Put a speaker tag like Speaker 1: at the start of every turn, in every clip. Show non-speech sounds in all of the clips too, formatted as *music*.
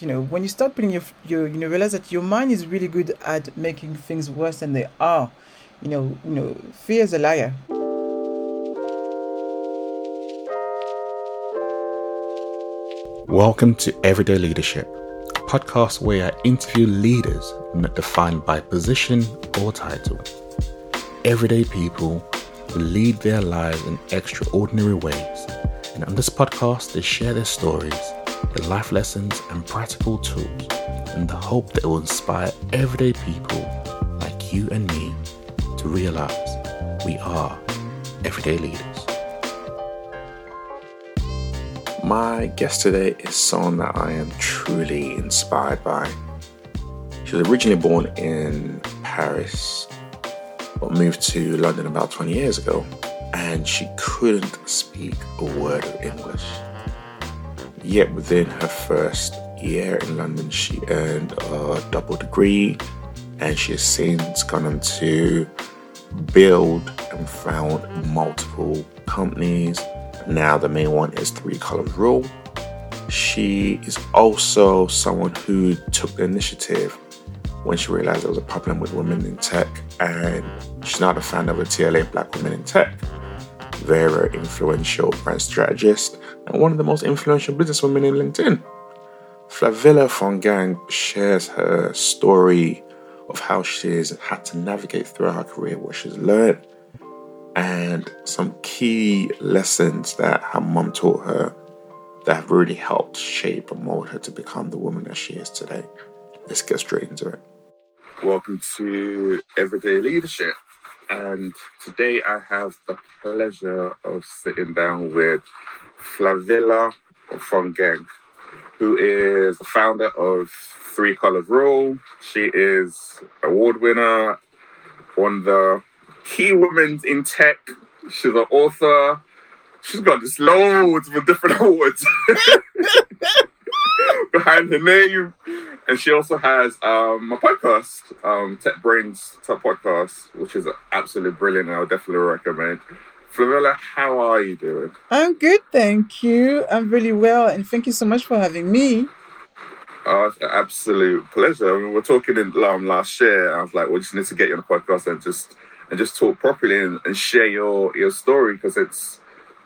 Speaker 1: You know, when you start putting your, your you know, realize that your mind is really good at making things worse than they are. You know, you know, fear is a liar.
Speaker 2: Welcome to Everyday Leadership, a podcast where I interview leaders not defined by position or title. Everyday people who lead their lives in extraordinary ways. And on this podcast, they share their stories the life lessons and practical tools in the hope that it will inspire everyday people like you and me to realize we are everyday leaders. My guest today is someone that I am truly inspired by. She was originally born in Paris, but moved to London about 20 years ago, and she couldn't speak a word of English. Yet within her first year in London, she earned a double degree and she has since gone on to build and found multiple companies. Now, the main one is Three Colors Rule. She is also someone who took the initiative when she realized there was a problem with women in tech, and she's now the founder of a TLA Black Women in Tech. Very influential brand strategist and one of the most influential businesswomen in LinkedIn. Flavilla Fongang shares her story of how she's had to navigate throughout her career, what she's learned, and some key lessons that her mom taught her that have really helped shape and mold her to become the woman that she is today. Let's get straight into it. Welcome to Everyday Leadership. And today I have the pleasure of sitting down with Flavilla Fongang, who is the founder of Three Colors Rule. She is award winner, of the key women in tech. She's an author. She's got just loads of different *laughs* awards *laughs* behind her name. And she also has um, a podcast, um, Tech Brains Talk Podcast, which is absolutely brilliant. I would definitely recommend. Flavilla, how are you doing?
Speaker 1: I'm good, thank you. I'm really well, and thank you so much for having me.
Speaker 2: Oh, it's an absolute pleasure. I mean, we are talking in um, last year. I was like, we just need to get you on the podcast and just and just talk properly and, and share your your story because it's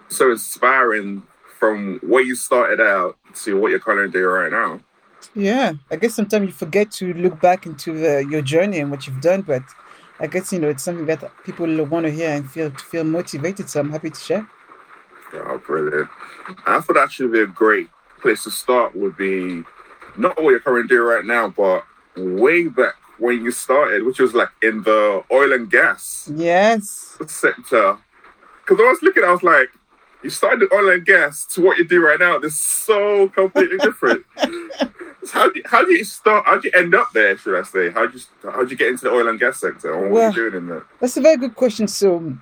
Speaker 2: so inspiring from where you started out to what you're currently doing right now.
Speaker 1: Yeah, I guess sometimes you forget to look back into the, your journey and what you've done, but I guess you know it's something that people want to hear and feel feel motivated. So I'm happy to share.
Speaker 2: Oh, brilliant! I thought that should be a great place to start. Would be not what you're currently doing right now, but way back when you started, which was like in the oil and gas
Speaker 1: yes
Speaker 2: sector. Because I was looking, I was like, you started oil and gas to what you do right now. They're so completely different. *laughs* how do you, how do you start? How do you end up there? Should I say? How you how do you get into the oil and gas sector? what well, are you doing in there?
Speaker 1: That's a very good question. So,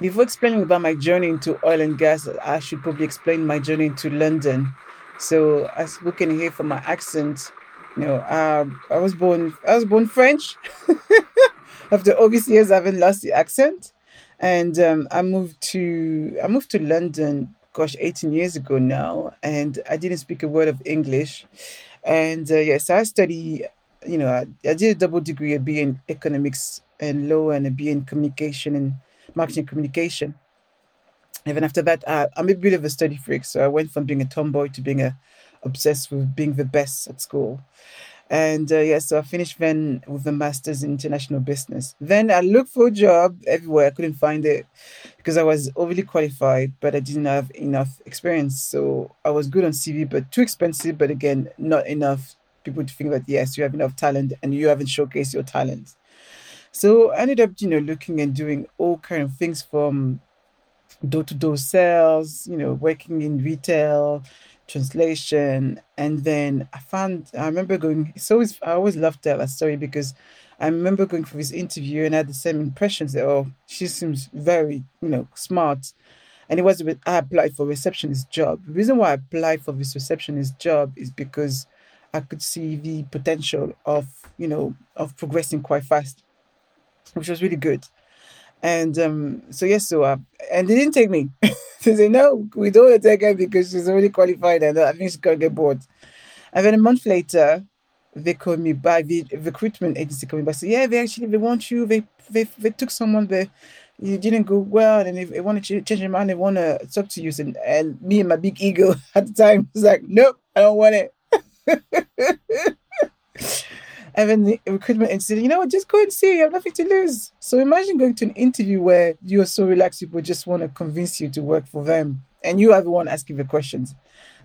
Speaker 1: before explaining about my journey into oil and gas, I should probably explain my journey into London. So, as you can hear from my accent, you know, um, I was born I was born French. *laughs* After all these years, I haven't lost the accent, and um, I moved to I moved to London gosh, 18 years ago now, and I didn't speak a word of English. And uh, yes, I study, you know, I, I, did a double degree, a B in economics and law, and a B in communication and marketing communication. Even after that, I, I'm a bit of a study freak. So I went from being a tomboy to being a obsessed with being the best at school. And uh, yeah, so I finished then with a master's in international business. Then I looked for a job everywhere. I couldn't find it because I was overly qualified, but I didn't have enough experience. So I was good on CV, but too expensive. But again, not enough people to think that yes, you have enough talent and you haven't showcased your talent. So I ended up, you know, looking and doing all kind of things from door to door sales, you know, working in retail, translation. And then I found, I remember going, it's always, I always love tell that story because I remember going for this interview and I had the same impressions that, oh, she seems very, you know, smart. And it was, I applied for receptionist job. The reason why I applied for this receptionist job is because I could see the potential of, you know, of progressing quite fast, which was really good. And um, so yes, so uh, and they didn't take me. *laughs* they said no, we don't want to take her because she's already qualified, and I think she's gonna get bored. And then a month later, they called me by the recruitment agency called me back. Say, yeah, they actually they want you. They they, they took someone but you didn't go well, and if they want to change their mind, they want to talk to you. And, and me and my big ego *laughs* at the time was like, nope, I don't want it. *laughs* and then the recruitment agency you know what, just go and see. You have nothing to lose. So imagine going to an interview where you are so relaxed, people just want to convince you to work for them, and you are the one asking the questions.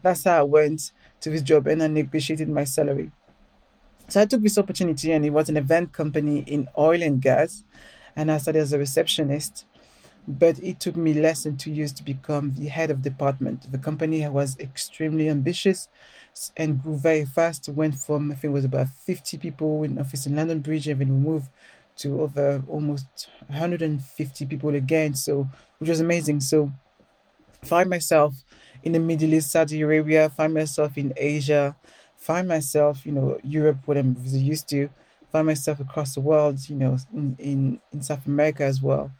Speaker 1: That's how I went to this job, and I negotiated my salary. So I took this opportunity, and it was an event company in oil and gas. And I started as a receptionist. But it took me less than two years to become the head of department. The company was extremely ambitious and grew very fast. Went from, I think it was about 50 people in office in London Bridge, and then we moved to over almost 150 people again. So, which was amazing. So, find myself in the Middle East, Saudi Arabia, find myself in Asia, find myself, you know, Europe, what I'm used to, find myself across the world, you know, in, in, in South America as well.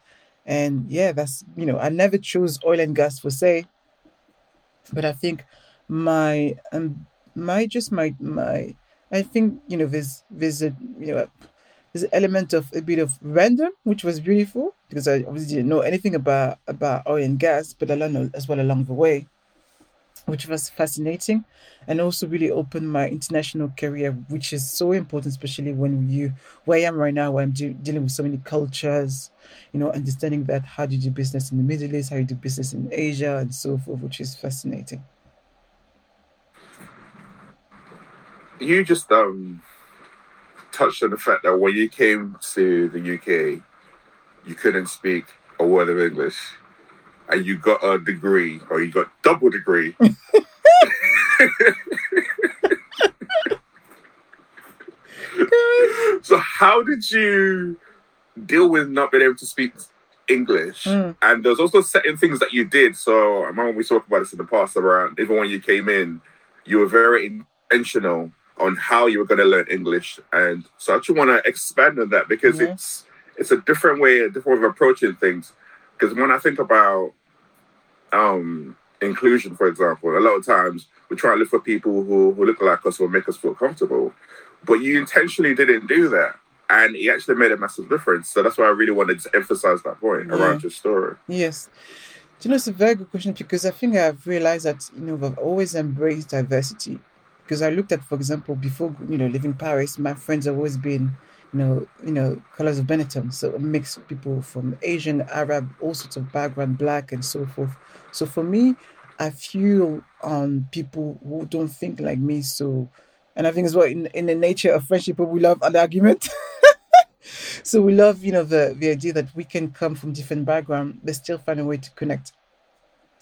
Speaker 1: And yeah, that's, you know, I never chose oil and gas for say, but I think my, um, my, just my, my, I think, you know, there's, there's you know, there's an element of a bit of random, which was beautiful because I obviously didn't know anything about, about oil and gas, but I learned as well along the way which was fascinating and also really opened my international career which is so important especially when you where i am right now where i'm de- dealing with so many cultures you know understanding that how do you do business in the middle east how you do business in asia and so forth which is fascinating
Speaker 2: you just um touched on the fact that when you came to the uk you couldn't speak a word of english and you got a degree or you got double degree. *laughs* *laughs* so how did you deal with not being able to speak English? Mm. And there's also certain things that you did. So I remember we talked about this in the past around even when you came in, you were very intentional on how you were going to learn English. And so I actually want to expand on that because mm-hmm. it's it's a different way, a different way of approaching things. Because when I think about um, inclusion, for example, a lot of times we try to look for people who, who look like us or make us feel comfortable, but you intentionally didn't do that. And it actually made a massive difference. So that's why I really wanted to emphasize that point yeah. around your story.
Speaker 1: Yes. Do you know, it's a very good question because I think I've realized that, you know, I've always embraced diversity. Because I looked at, for example, before, you know, leaving Paris, my friends have always been you know, you know, colors of Benetton. So a mix people from Asian, Arab, all sorts of background, black and so forth. So for me, I feel on people who don't think like me. So, and I think as well in, in the nature of friendship, we love an argument. *laughs* so we love, you know, the the idea that we can come from different background, but still find a way to connect.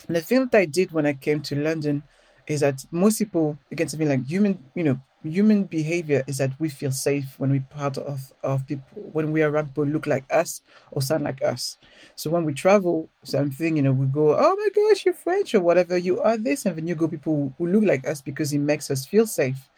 Speaker 1: And the thing that I did when I came to London is that most people, again, something like human, you know, human behavior is that we feel safe when we're part of, of people, when we are around people look like us or sound like us. So when we travel, something, you know, we go, oh my gosh, you're French or whatever, you are this. And then you go people who look like us because it makes us feel safe.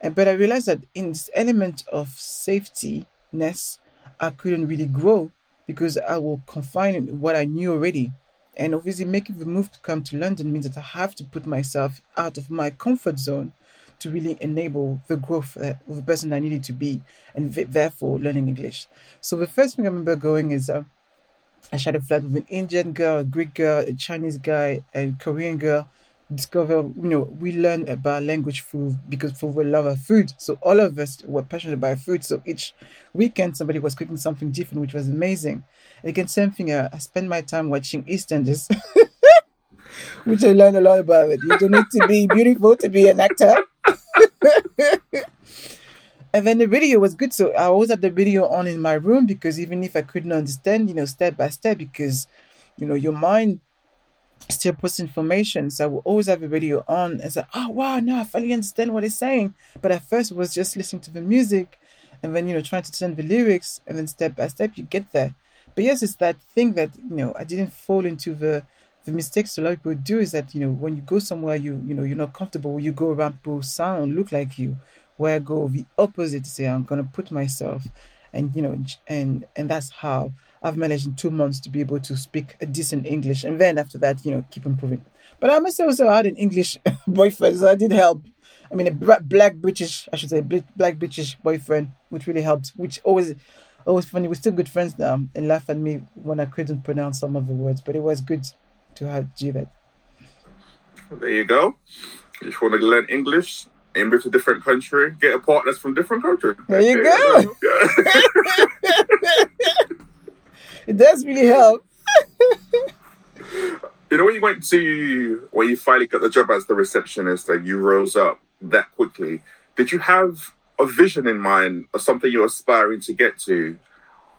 Speaker 1: And but I realized that in this element of safetyness, I couldn't really grow because I will confine what I knew already. And obviously, making the move to come to London means that I have to put myself out of my comfort zone to really enable the growth of the person I needed to be, and therefore learning English. So the first thing I remember going is uh, I shared a flat with an Indian girl, a Greek girl, a Chinese guy, a Korean girl. Discover, you know, we learn about language through because for we love of food. So all of us were passionate about food. So each weekend somebody was cooking something different, which was amazing. Again, same thing. Uh, I spend my time watching EastEnders. *laughs* which I learned a lot about it. You don't need to be beautiful to be an actor. *laughs* and then the video was good. So I always had the video on in my room because even if I couldn't understand, you know, step by step, because, you know, your mind still puts information. So I will always have a video on and say, oh, wow, now I finally understand what it's saying. But at first it was just listening to the music and then, you know, trying to turn the lyrics and then step by step you get there. But yes, it's that thing that, you know, I didn't fall into the the mistakes a lot of people do is that you know when you go somewhere you you know you're not comfortable you go around people sound look like you where I go the opposite say I'm gonna put myself and you know and and that's how I've managed in two months to be able to speak a decent English and then after that you know keep improving but I must also had an English *laughs* boyfriend so I did help I mean, a black British, I should say, black British boyfriend, which really helped. Which always, always funny. We're still good friends now, and laugh at me when I couldn't pronounce some of the words. But it was good to have do that.
Speaker 2: There you go. If you want to learn English and move to a different country, get a partners from different country.
Speaker 1: There you go. *laughs* *laughs* it does really help. *laughs*
Speaker 2: you know, when you went to when you finally got the job as the receptionist and you rose up that quickly, did you have a vision in mind or something you're aspiring to get to?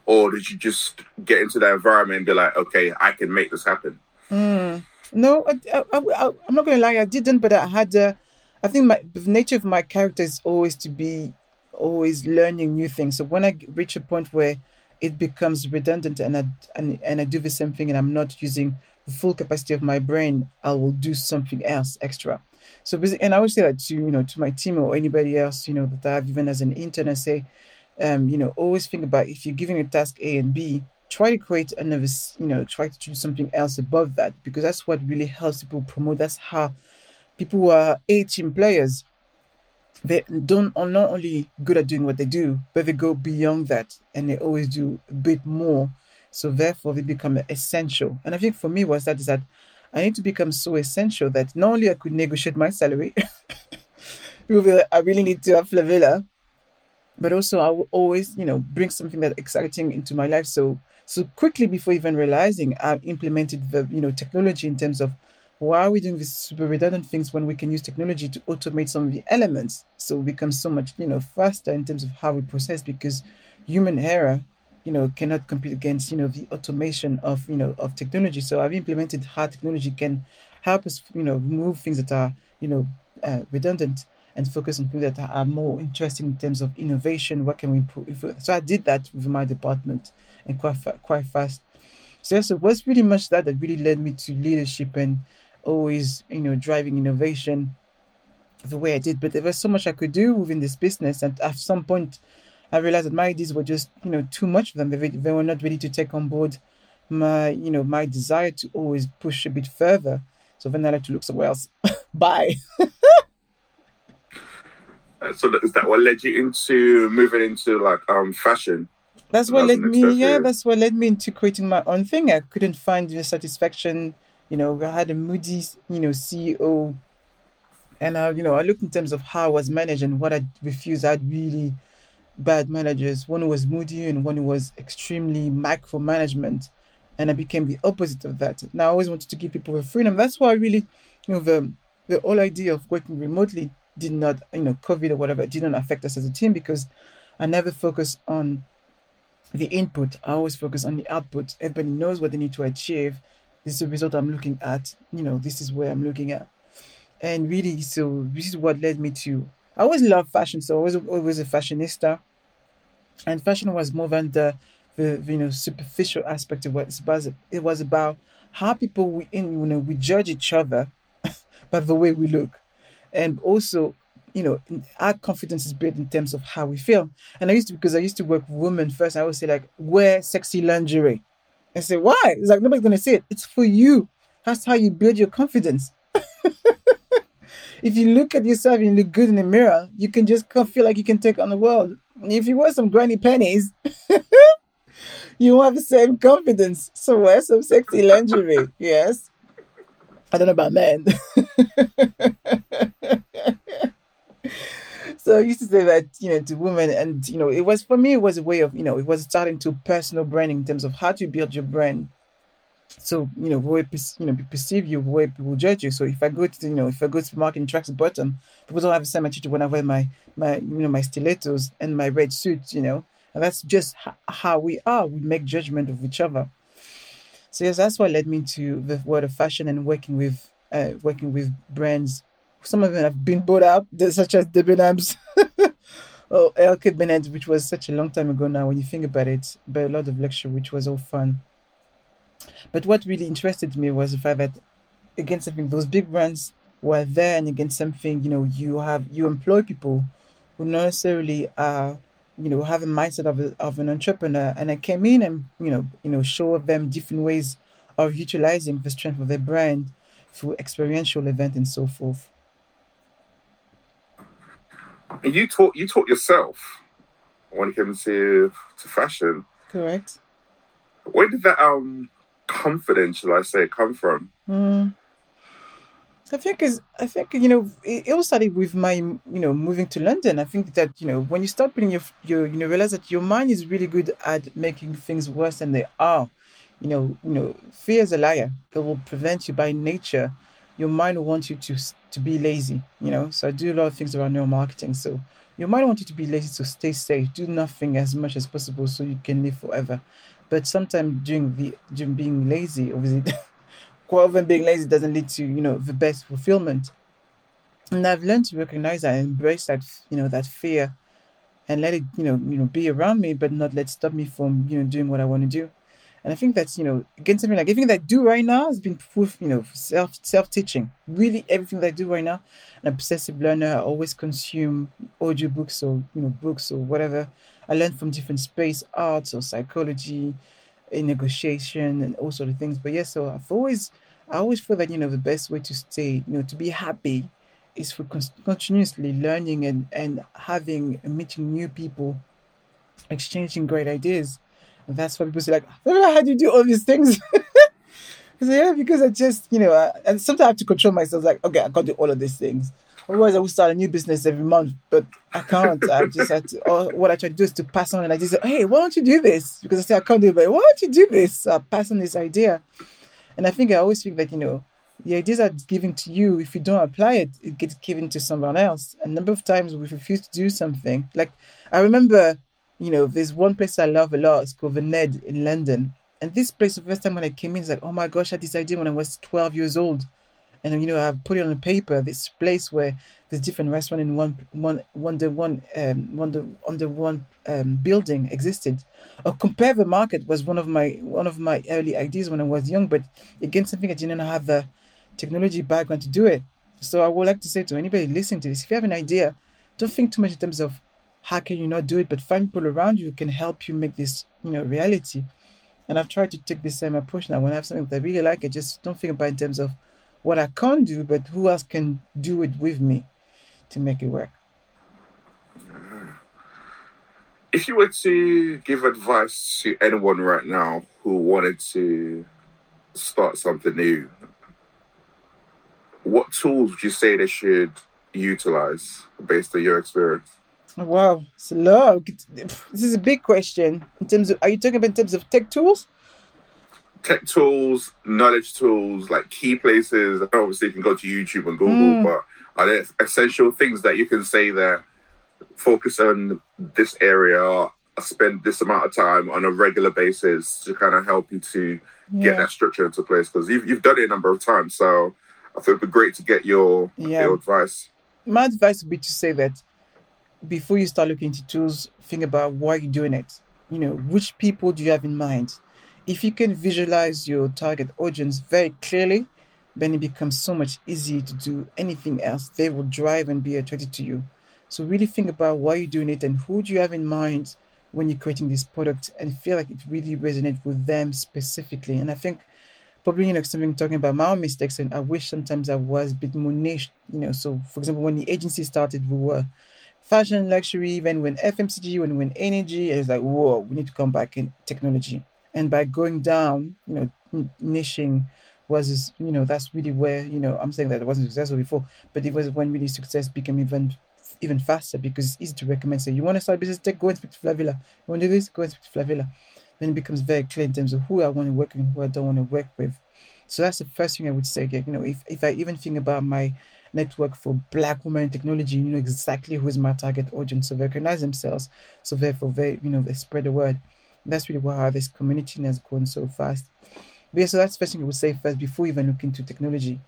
Speaker 2: Or did you just get into that environment and be like, okay, I can make this happen?
Speaker 1: Mm. No, I, I, am not going to lie, I didn't, but I had, uh, I think my, the nature of my character is always to be always learning new things. So when I reach a point where it becomes redundant and I, and, and I do the same thing and I'm not using the full capacity of my brain, I will do something else extra. So and I always say that to you know to my team or anybody else you know that I have even as an intern. I say, um, you know, always think about if you're giving a task A and B, try to create another, you know, try to do something else above that because that's what really helps people promote. That's how people who are A team players, they don't are not only good at doing what they do, but they go beyond that and they always do a bit more. So therefore, they become essential. And I think for me was that is that I need to become so essential that not only I could negotiate my salary, *laughs* I really need to have Flavilla, but also I will always, you know, bring something that exciting into my life. So so quickly before even realizing, I've implemented the you know technology in terms of why are we doing these super redundant things when we can use technology to automate some of the elements? So we become so much you know faster in terms of how we process because human error you know cannot compete against you know the automation of you know of technology. So i've implemented how technology can help us you know remove things that are you know uh, redundant and focus on things that are more interesting in terms of innovation. What can we improve? So i did that with my department and quite quite fast. So yes, it was pretty much that that really led me to leadership and always you know driving innovation the way I did. But there was so much I could do within this business, and at some point, I realized that my ideas were just you know too much for them. They, they were not ready to take on board my you know my desire to always push a bit further. So then I had to look somewhere else. *laughs* Bye.
Speaker 2: so is that what led you into moving into like um fashion?
Speaker 1: That's what led me. Yeah, that's what led me into creating my own thing. I couldn't find the satisfaction. You know, I had a moody, you know, CEO, and I, you know, I looked in terms of how I was managed and what I refused. I had really bad managers. One was moody and one was extremely micromanagement, and I became the opposite of that. Now I always wanted to give people the freedom. That's why I really, you know, the the whole idea of working remotely did not, you know, COVID or whatever, did not affect us as a team because I never focus on the input. I always focus on the output. Everybody knows what they need to achieve. This is the result I'm looking at. You know, this is where I'm looking at. And really, so this is what led me to. I always loved fashion, so I was always a fashionista. And fashion was more than the, the you know superficial aspect of what it was. It was about how people we in you know we judge each other *laughs* by the way we look, and also you know, our confidence is built in terms of how we feel. And I used to, because I used to work with women first, I always say, like, wear sexy lingerie. I say, why? It's like, nobody's going to say it. It's for you. That's how you build your confidence. *laughs* if you look at yourself and look good in the mirror, you can just feel like you can take on the world. If you wear some granny panties, *laughs* you won't have the same confidence. So wear some sexy lingerie. Yes. I don't know about men. *laughs* so I used to say that, you know, to women, and you know, it was for me, it was a way of, you know, it was starting to personal branding in terms of how to build your brand. So, you know, way you know, perceive you, way people judge you. So if I go to, you know, if I go to marketing tracks bottom, people don't have the same attitude when I wear my my you know my stilettos and my red suit, you know. And that's just how we are. We make judgment of each other. So yes, that's what led me to the world of fashion and working with uh, working with brands some of them have been bought out, such as Debenhams or LK Bennett, which was such a long time ago now when you think about it, but a lot of lecture, which was all fun. But what really interested me was the fact that against something, those big brands were there, and against something, you know, you have you employ people who necessarily are, you know, have a mindset of, a, of an entrepreneur. And I came in and you know, you know, show them different ways of utilizing the strength of their brand through experiential event and so forth.
Speaker 3: And you taught you taught yourself when it came to to fashion.
Speaker 1: Correct.
Speaker 3: Where did that um confidence, shall I say, come from?
Speaker 1: Mm. I think is I think you know it, it all started with my you know moving to London. I think that you know when you start putting your your you know realize that your mind is really good at making things worse than they are. You know you know fear is a liar. It will prevent you by nature. Your mind will want you to to be lazy. You know so I do a lot of things around neuromarketing. So your mind wants you to be lazy to stay safe. Do nothing as much as possible so you can live forever. But sometimes during the during being lazy, obviously *laughs* quite often being lazy doesn't lead to you know the best fulfillment and i've learned to recognize that embrace that you know that fear and let it you know you know be around me but not let stop me from you know doing what i want to do and i think that's you know again something like everything that i do right now has been proof you know self self-teaching really everything that i do right now an obsessive learner i always consume audiobooks or you know books or whatever i learn from different space arts or psychology in negotiation and all sort of things. But yes, so I've always, I always feel that you know the best way to stay, you know, to be happy, is for con- continuously learning and and having and meeting new people, exchanging great ideas. And that's why people say like, how do you do all these things? *laughs* I say, yeah, because I just, you know, I, and sometimes I have to control myself. Like, okay, I can't do all of these things. Otherwise, I would start a new business every month, but I can't. I just had to. Or what I try to do is to pass on, and I just say, "Hey, why don't you do this?" Because I say I can't do it, but why don't you do this? So I pass on this idea, and I think I always think that you know, the ideas are given to you. If you don't apply it, it gets given to someone else. A number of times we refuse to do something. Like I remember, you know, there's one place I love a lot. It's called the Ned in London, and this place the first time when I came in, it's like, oh my gosh, I had this idea when I was 12 years old and you know I put it on paper. This place where there's different restaurant in one one one the one um one the on the one um building existed. Or compare the market was one of my one of my early ideas when I was young, but again something I didn't have the technology background to do it. So I would like to say to anybody listening to this, if you have an idea, don't think too much in terms of how can you not do it, but find people around you who can help you make this you know reality. And I've tried to take the same approach now. When I have something that I really like, I just don't think about in terms of what I can't do, but who else can do it with me to make it work. Mm.
Speaker 3: If you were to give advice to anyone right now who wanted to start something new, what tools would you say they should utilize based on your experience?
Speaker 1: Wow, it's lot. This is a big question. In terms of, are you talking about in terms of tech tools?
Speaker 3: Tech tools, knowledge tools, like key places. Obviously, you can go to YouTube and Google,
Speaker 1: Mm,
Speaker 3: but are there essential things that you can say that focus on this area, spend this amount of time on a regular basis to kind of help you to get that structure into place? Because you've, you've done it a number of times. So I thought it'd be great to get your,
Speaker 1: yeah.
Speaker 3: your advice.
Speaker 1: My advice would be to say that before you start looking into tools, think about why you're doing it. You know, which people do you have in mind? If you can visualize your target audience very clearly, then it becomes so much easier to do anything else. They will drive and be attracted to you. So really think about why you're doing it and who do you have in mind when you're creating this product and feel like it really resonates with them specifically. And I think probably you know something talking about my own mistakes and I wish sometimes I was a bit more niche, you know. So for example, when the agency started, we were fashion, luxury, then when FMCG, when when energy, it's like, whoa, we need to come back in technology. And by going down, you know, n- niching was, you know, that's really where, you know, I'm saying that it wasn't successful before, but it was when really success became even even faster because it's easy to recommend. So you want to start business tech, go and speak to Flavilla. You want to do this, go and speak to Flavilla. Then it becomes very clear in terms of who I want to work with who I don't want to work with. So that's the first thing I would say. You know, if, if I even think about my network for black women in technology, you know exactly who is my target audience. So they recognize themselves. So therefore they, you know, they spread the word. That's really why this community has grown so fast. But yeah, so that's the first thing I would say first before even looking into technology.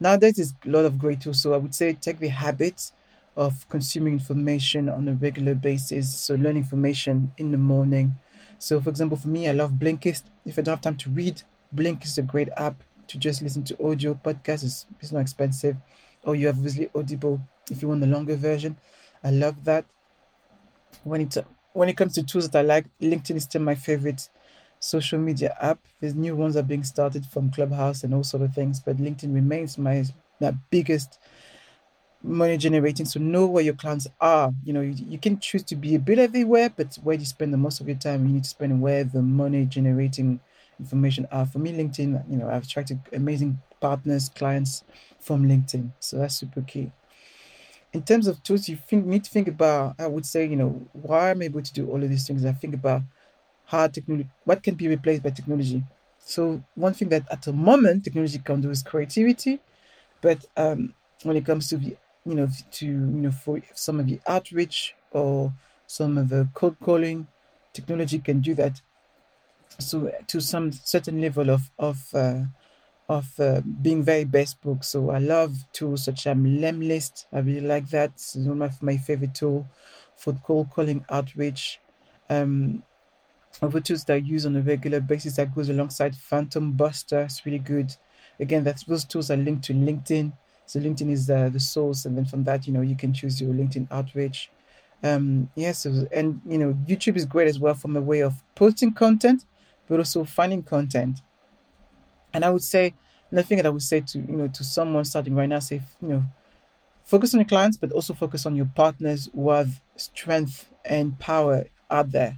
Speaker 1: Nowadays there's a lot of great tools. So I would say take the habit of consuming information on a regular basis. So learn information in the morning. So for example, for me, I love Blinkist. If I don't have time to read, Blinkist is a great app to just listen to audio podcasts. It's, it's not expensive. Or you have obviously Audible if you want the longer version. I love that. When it when it comes to tools that I like, LinkedIn is still my favorite social media app. There's new ones are being started from Clubhouse and all sort of things, but LinkedIn remains my my biggest money generating. So know where your clients are. You know, you, you can choose to be a bit everywhere, but where you spend the most of your time, you need to spend where the money generating information are. For me, LinkedIn, you know, I've attracted amazing partners, clients from LinkedIn. So that's super key. In terms of tools, you think need to think about, I would say, you know, why I'm able to do all of these things. I think about how technology what can be replaced by technology. So one thing that at the moment technology can do is creativity, but um, when it comes to the you know to you know for some of the outreach or some of the cold calling, technology can do that. So to some certain level of of uh, of uh, being very bespoke. So I love tools such as Lemlist. I really like that. It's one of my favorite tool for cold calling outreach. Um, other tools that I use on a regular basis that goes alongside PhantomBuster. It's really good. Again, that those tools are linked to LinkedIn. So LinkedIn is the, the source, and then from that, you know, you can choose your LinkedIn outreach. Um, yes, yeah, so, and you know, YouTube is great as well from a way of posting content, but also finding content. And I would say another thing that I would say to you know to someone starting right now, say you know, focus on your clients, but also focus on your partners who have strength and power out there.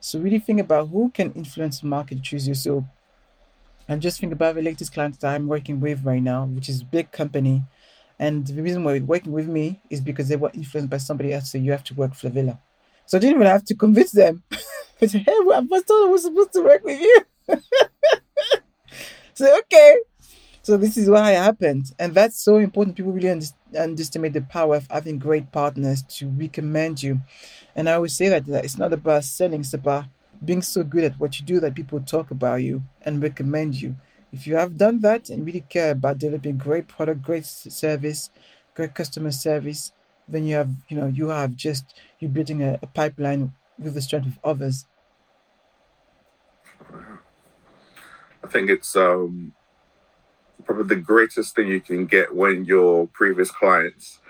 Speaker 1: So really think about who can influence the market choose you. So and just think about the latest client that I'm working with right now, which is a big company. And the reason why they're working with me is because they were influenced by somebody else. So you have to work for Villa. So I didn't even have to convince them. *laughs* but hey, I was told I was supposed to work with you. *laughs* so okay. So this is why it happened. And that's so important. People really underestimate the power of having great partners to recommend you. And I always say that, that it's not about selling, it's about being so good at what you do that people talk about you and recommend you. If you have done that and really care about developing great product, great service, great customer service, then you have, you know, you have just you're building a, a pipeline with the strength of others.
Speaker 3: I think it's um, probably the greatest thing you can get when your previous clients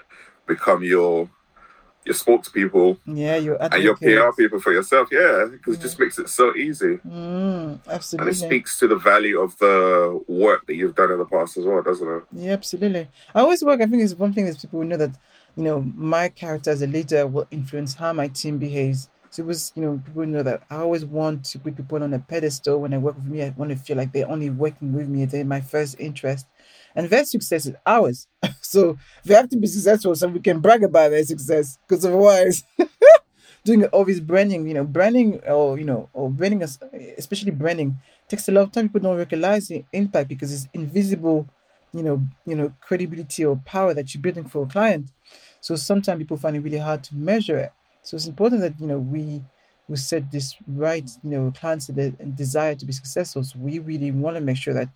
Speaker 3: become your your spokespeople,
Speaker 1: yeah, your
Speaker 3: and your PR people for yourself, yeah, because yeah. it just makes it so easy.
Speaker 1: Mm, absolutely,
Speaker 3: and it speaks to the value of the work that you've done in the past as well, doesn't it?
Speaker 1: Yeah, absolutely. I always work. I think it's one thing that people will know that you know my character as a leader will influence how my team behaves. So it was, you know, people know that I always want to put people on a pedestal when I work with me. I want to feel like they're only working with me. They're my first interest and their success is ours. *laughs* so they have to be successful so we can brag about their success. Because otherwise, *laughs* doing all this branding, you know, branding or you know, or branding, especially branding, takes a lot of time. People don't recognize the impact because it's invisible, you know, you know, credibility or power that you're building for a client. So sometimes people find it really hard to measure it. So it's important that you know we we set this right, you know, clients that desire to be successful. So we really want to make sure that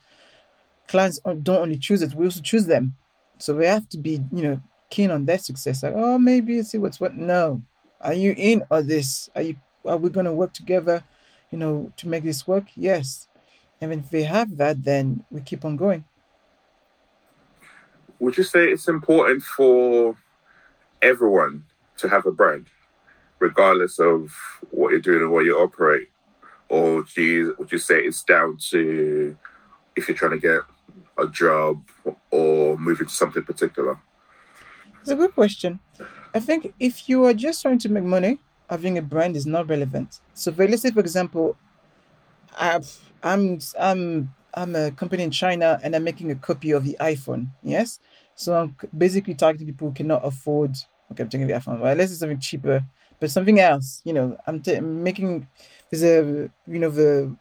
Speaker 1: clients don't only choose it, we also choose them. So we have to be, you know, keen on their success. Like, oh, maybe see what's what. No, are you in on this? Are you? Are we going to work together? You know, to make this work? Yes. And if we have that, then we keep on going.
Speaker 3: Would you say it's important for everyone to have a brand, regardless of what you're doing and what you operate? Or do you, would you say it's down to if you're trying to get a job or move into something particular?
Speaker 1: It's a good question. I think if you are just trying to make money, having a brand is not relevant. So, for, let's say, for example, I've, I'm I'm I'm a company in China and I'm making a copy of the iPhone. Yes, so I'm basically targeting people who cannot afford. Okay, I'm taking the iPhone. Well, let's say something cheaper, but something else. You know, I'm, t- I'm making there's a you know the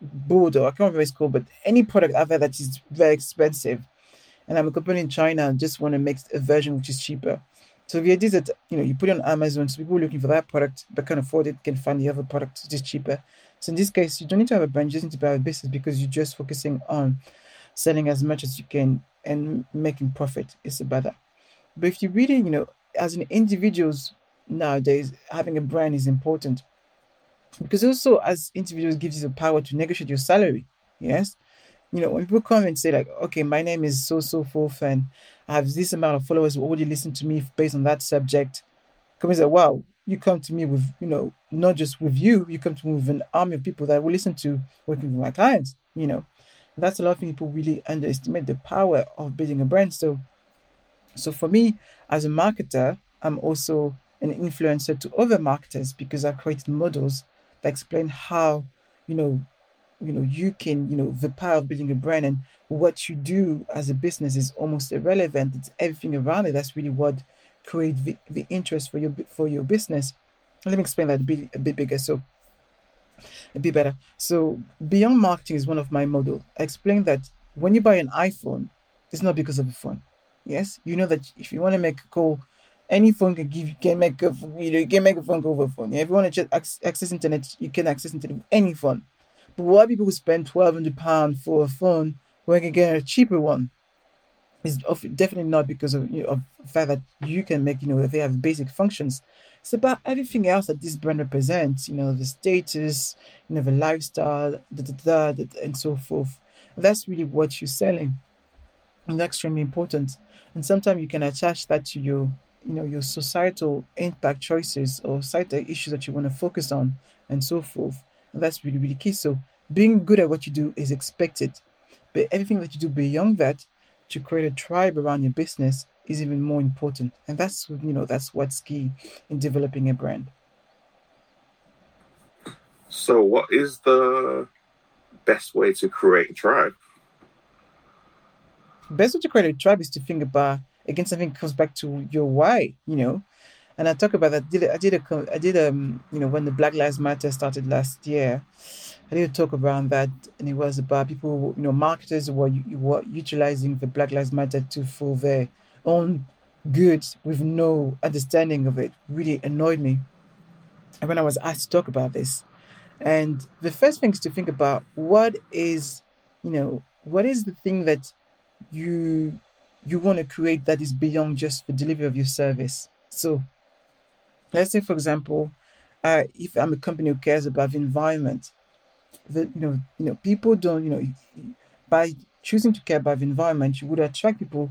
Speaker 1: board or I can't remember it's called, but any product out there that is very expensive. And I'm a company in China and just want to make a version which is cheaper. So the idea is that you know you put it on Amazon, so people looking for that product but can't afford it can find the other product which is cheaper. So in this case, you don't need to have a brand, you just need to have a business because you're just focusing on selling as much as you can and making profit. It's about that. But if you really, you know, as an individuals nowadays, having a brand is important. Because also as individuals gives you the power to negotiate your salary yes? You know when people come and say like okay my name is so so forth and i have this amount of followers who already listen to me based on that subject? Come and say wow you come to me with you know not just with you you come to me with an army of people that will listen to working with my clients you know? That's a lot of people really underestimate the power of building a brand. So So for me, as a marketer, I'm also an influencer to other marketers because I've created models that explain how, you know, you know, you can, you know, the power of building a brand and what you do as a business is almost irrelevant. It's everything around it. That's really what create the, the interest for your for your business. Let me explain that a bit a bit bigger. So a bit better. So beyond marketing is one of my model. I explained that when you buy an iPhone, it's not because of the phone. Yes, you know that if you want to make a call, any phone can give you can make a you know you can make a phone call over phone. If you want to just access internet, you can access internet with any phone. But why people who spend twelve hundred pounds for a phone when you can get a cheaper one? Is definitely not because of you know, of the fact that you can make you know if they have basic functions. It's about everything else that this brand represents. You know the status, you know the lifestyle, da, da, da, and so forth. That's really what you're selling, and that's extremely important. And sometimes you can attach that to your you know your societal impact choices or societal issues that you want to focus on, and so forth. And that's really really key. So being good at what you do is expected, but everything that you do beyond that to create a tribe around your business is even more important and that's you know that's what's key in developing a brand
Speaker 3: so what is the best way to create a tribe
Speaker 1: best way to create a tribe is to think about again something comes back to your why you know and i talk about that i did a i did um you know when the black lives matter started last year I did talk around that, and it was about people, you know, marketers were, were utilizing the Black Lives Matter to for their own good with no understanding of it. Really annoyed me. And when I was asked to talk about this, and the first thing is to think about what is, you know, what is the thing that you you want to create that is beyond just the delivery of your service. So, let's say, for example, uh, if I'm a company who cares about the environment, the you know you know people don't you know by choosing to care about the environment you would attract people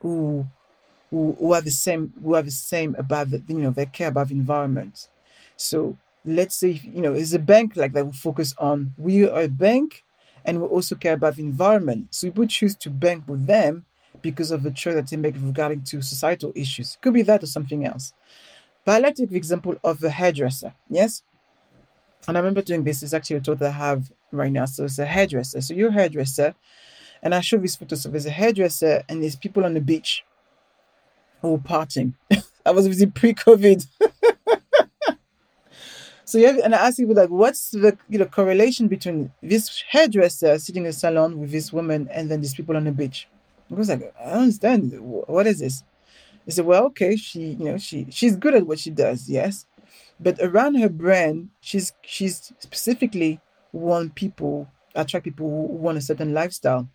Speaker 1: who who, who are the same who are the same about the you know they care about the environment so let's say you know it's a bank like that will focus on we are a bank and we also care about the environment so we would choose to bank with them because of the choice that they make regarding to societal issues could be that or something else but i like to give the example of the hairdresser yes and I remember doing this. It's actually a tool that I have right now. So it's a hairdresser. So you're a hairdresser. And I show these photos of there's a hairdresser and there's people on the beach all partying. *laughs* I was busy pre-COVID. *laughs* so yeah, and I asked people like, what's the you know correlation between this hairdresser sitting in a salon with this woman and then these people on the beach? I was like, I don't understand. What is this? They said, well, okay, she, you know, she she's good at what she does, yes. But around her brand, she's she's specifically want people attract people who want a certain lifestyle.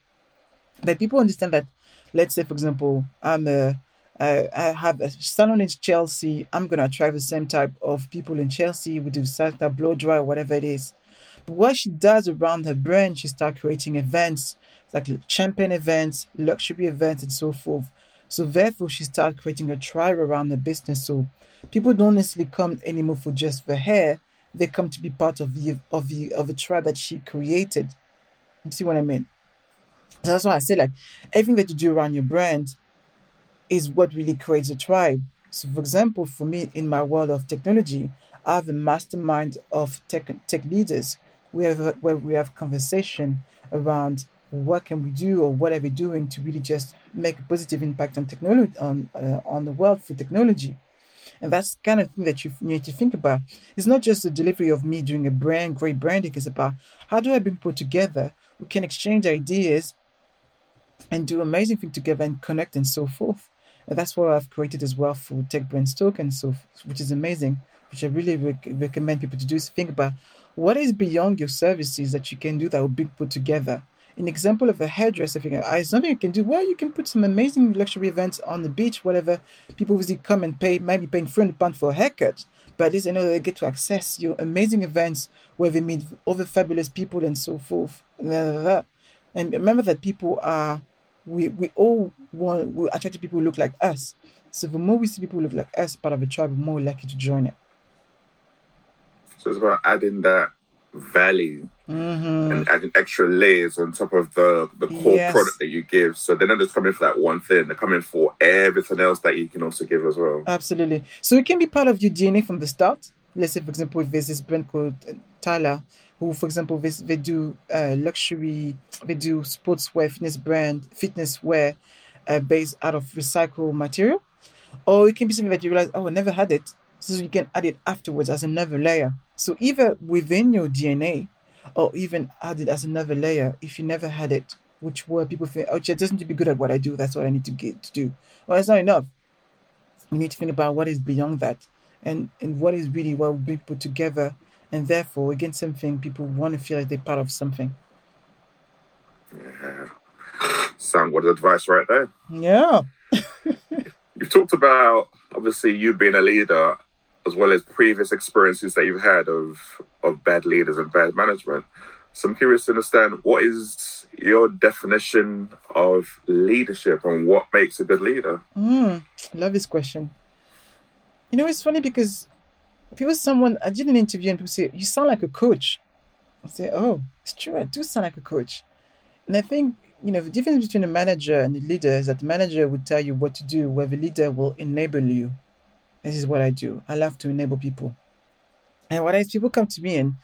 Speaker 1: That people understand that, let's say for example, I'm a I, I have a salon in Chelsea. I'm gonna attract the same type of people in Chelsea with the certain blow dry, whatever it is. But what she does around her brand, she start creating events like champion events, luxury events, and so forth. So therefore, she started creating a tribe around the business. So people don't necessarily come anymore for just the hair. They come to be part of the of the of the tribe that she created. You see what I mean? So that's why I say like everything that you do around your brand is what really creates a tribe. So for example, for me in my world of technology, I have a mastermind of tech tech leaders. We have where we have conversation around what can we do or what are we doing to really just make a positive impact on technology on uh, on the world through technology and that's kind of thing that you need to think about. It's not just the delivery of me doing a brand, great branding. It's about how do I bring people together? We can exchange ideas and do amazing things together and connect and so forth. And that's what I've created as well for Tech Brains Token, so which is amazing, which I really rec- recommend people to do. Is think about what is beyond your services that you can do that will bring people together an example of a hairdresser thing. Uh, I something you can do. Well, you can put some amazing luxury events on the beach, whatever. People obviously come and pay, maybe paying 300 pounds for a haircut. But at least they know they get to access your amazing events where they meet other fabulous people and so forth. And remember that people are, we, we all want, we attract to people who look like us. So the more we see people who look like us, part of a tribe, the more likely to join it.
Speaker 3: So it's about adding that value
Speaker 1: Mm-hmm.
Speaker 3: and adding extra layers on top of the the core
Speaker 1: Yes.
Speaker 3: product that you give. So they're not just coming for that one thing; they're coming for everything else that you can also give as well.
Speaker 1: Absolutely. So it can be part of your DNA from the start. Let's say, for example, if there's this brand called Tyler, who, for example, they, they do uh, luxury, they do sportswear, fitness brand, fitness wear uh, based out of recycled material. Or it can be something that you realize, oh, I never had it. So you can add it afterwards as another layer. So either within your DNA or even add it as another layer if you never had it, which where people think, oh, it doesn't to be good at what I do. That's what I need to get to do. Well, it's not enough You need to think about what is beyond that and and what is really what will bring people together and therefore again something people want to feel like they're part of something
Speaker 3: Yeah. Sound good advice right there.
Speaker 1: yeah *laughs*
Speaker 3: You've talked about obviously you being a leader as well as previous experiences that you've had of of bad leaders and bad management. So I'm curious to understand what is your definition of leadership and what makes a good leader?
Speaker 1: mm, love this question you know it's funny because if it was someone i did an interview and people say you sound like a coach i say oh it's true i do sound like a coach and i think you know the difference between a manager and a leader is that the manager will tell you what to do where the leader will enable you this is what i do i love to enable people And what is people come to me and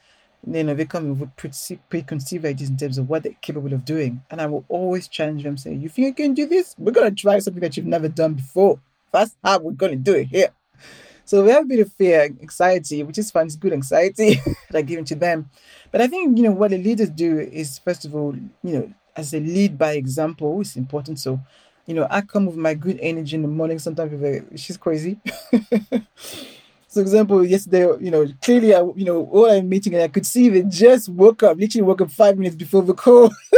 Speaker 1: you know they come with pre- preconceived ideas in terms of what they're capable of doing, and I will always challenge them, say, "You think you can do this? We're gonna try something that you've never done before. That's how we're gonna do it here." So we have a bit of fear, anxiety, which is fun. It's good anxiety *laughs* that I give to them. But I think you know what the leaders do is first of all, you know, as a lead by example, it's important. So, you know, I come with my good energy in the morning. Sometimes are she's crazy. *laughs* So, example, yesterday, you know, clearly, I, you know, all I'm meeting, and I could see they just woke up, literally woke up five minutes before the call. *laughs*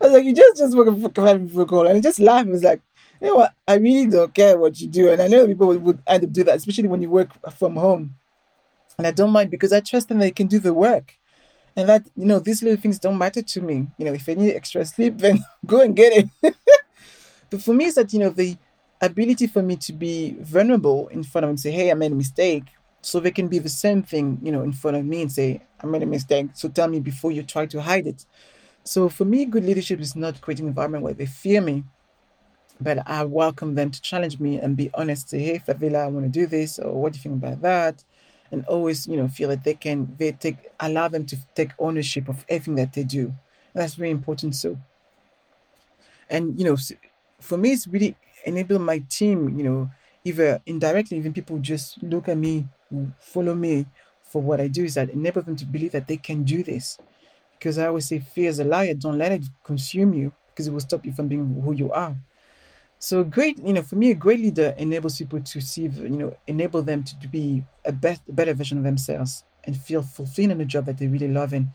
Speaker 1: I was like, you just just woke up five minutes before the call, and I just laughed. It was like, you know what? I really don't care what you do, and I know people would, end up do that, especially when you work from home. And I don't mind because I trust them; they can do the work, and that you know these little things don't matter to me. You know, if I need extra sleep, *laughs* then go and get it. *laughs* but for me, it's that you know the ability for me to be vulnerable in front of them and say, hey, I made a mistake. So they can be the same thing, you know, in front of me and say, I made a mistake. So tell me before you try to hide it. So for me, good leadership is not creating an environment where they fear me, but I welcome them to challenge me and be honest, say, hey, Flavilla, I want to do this, or what do you think about that? And always, you know, feel that they can, they take, allow them to take ownership of everything that they do. That's very important. So, and, you know, for me, it's really enable my team, you know, either indirectly, even people just look at me, follow me for what I do, is that enable them to believe that they can do this. Because I always say, fear is a liar. Don't let it consume you because it will stop you from being who you are. So great, you know, for me, a great leader enables people to see, you know, enable them to, be a better version of themselves and feel fulfilled in the job that they really love and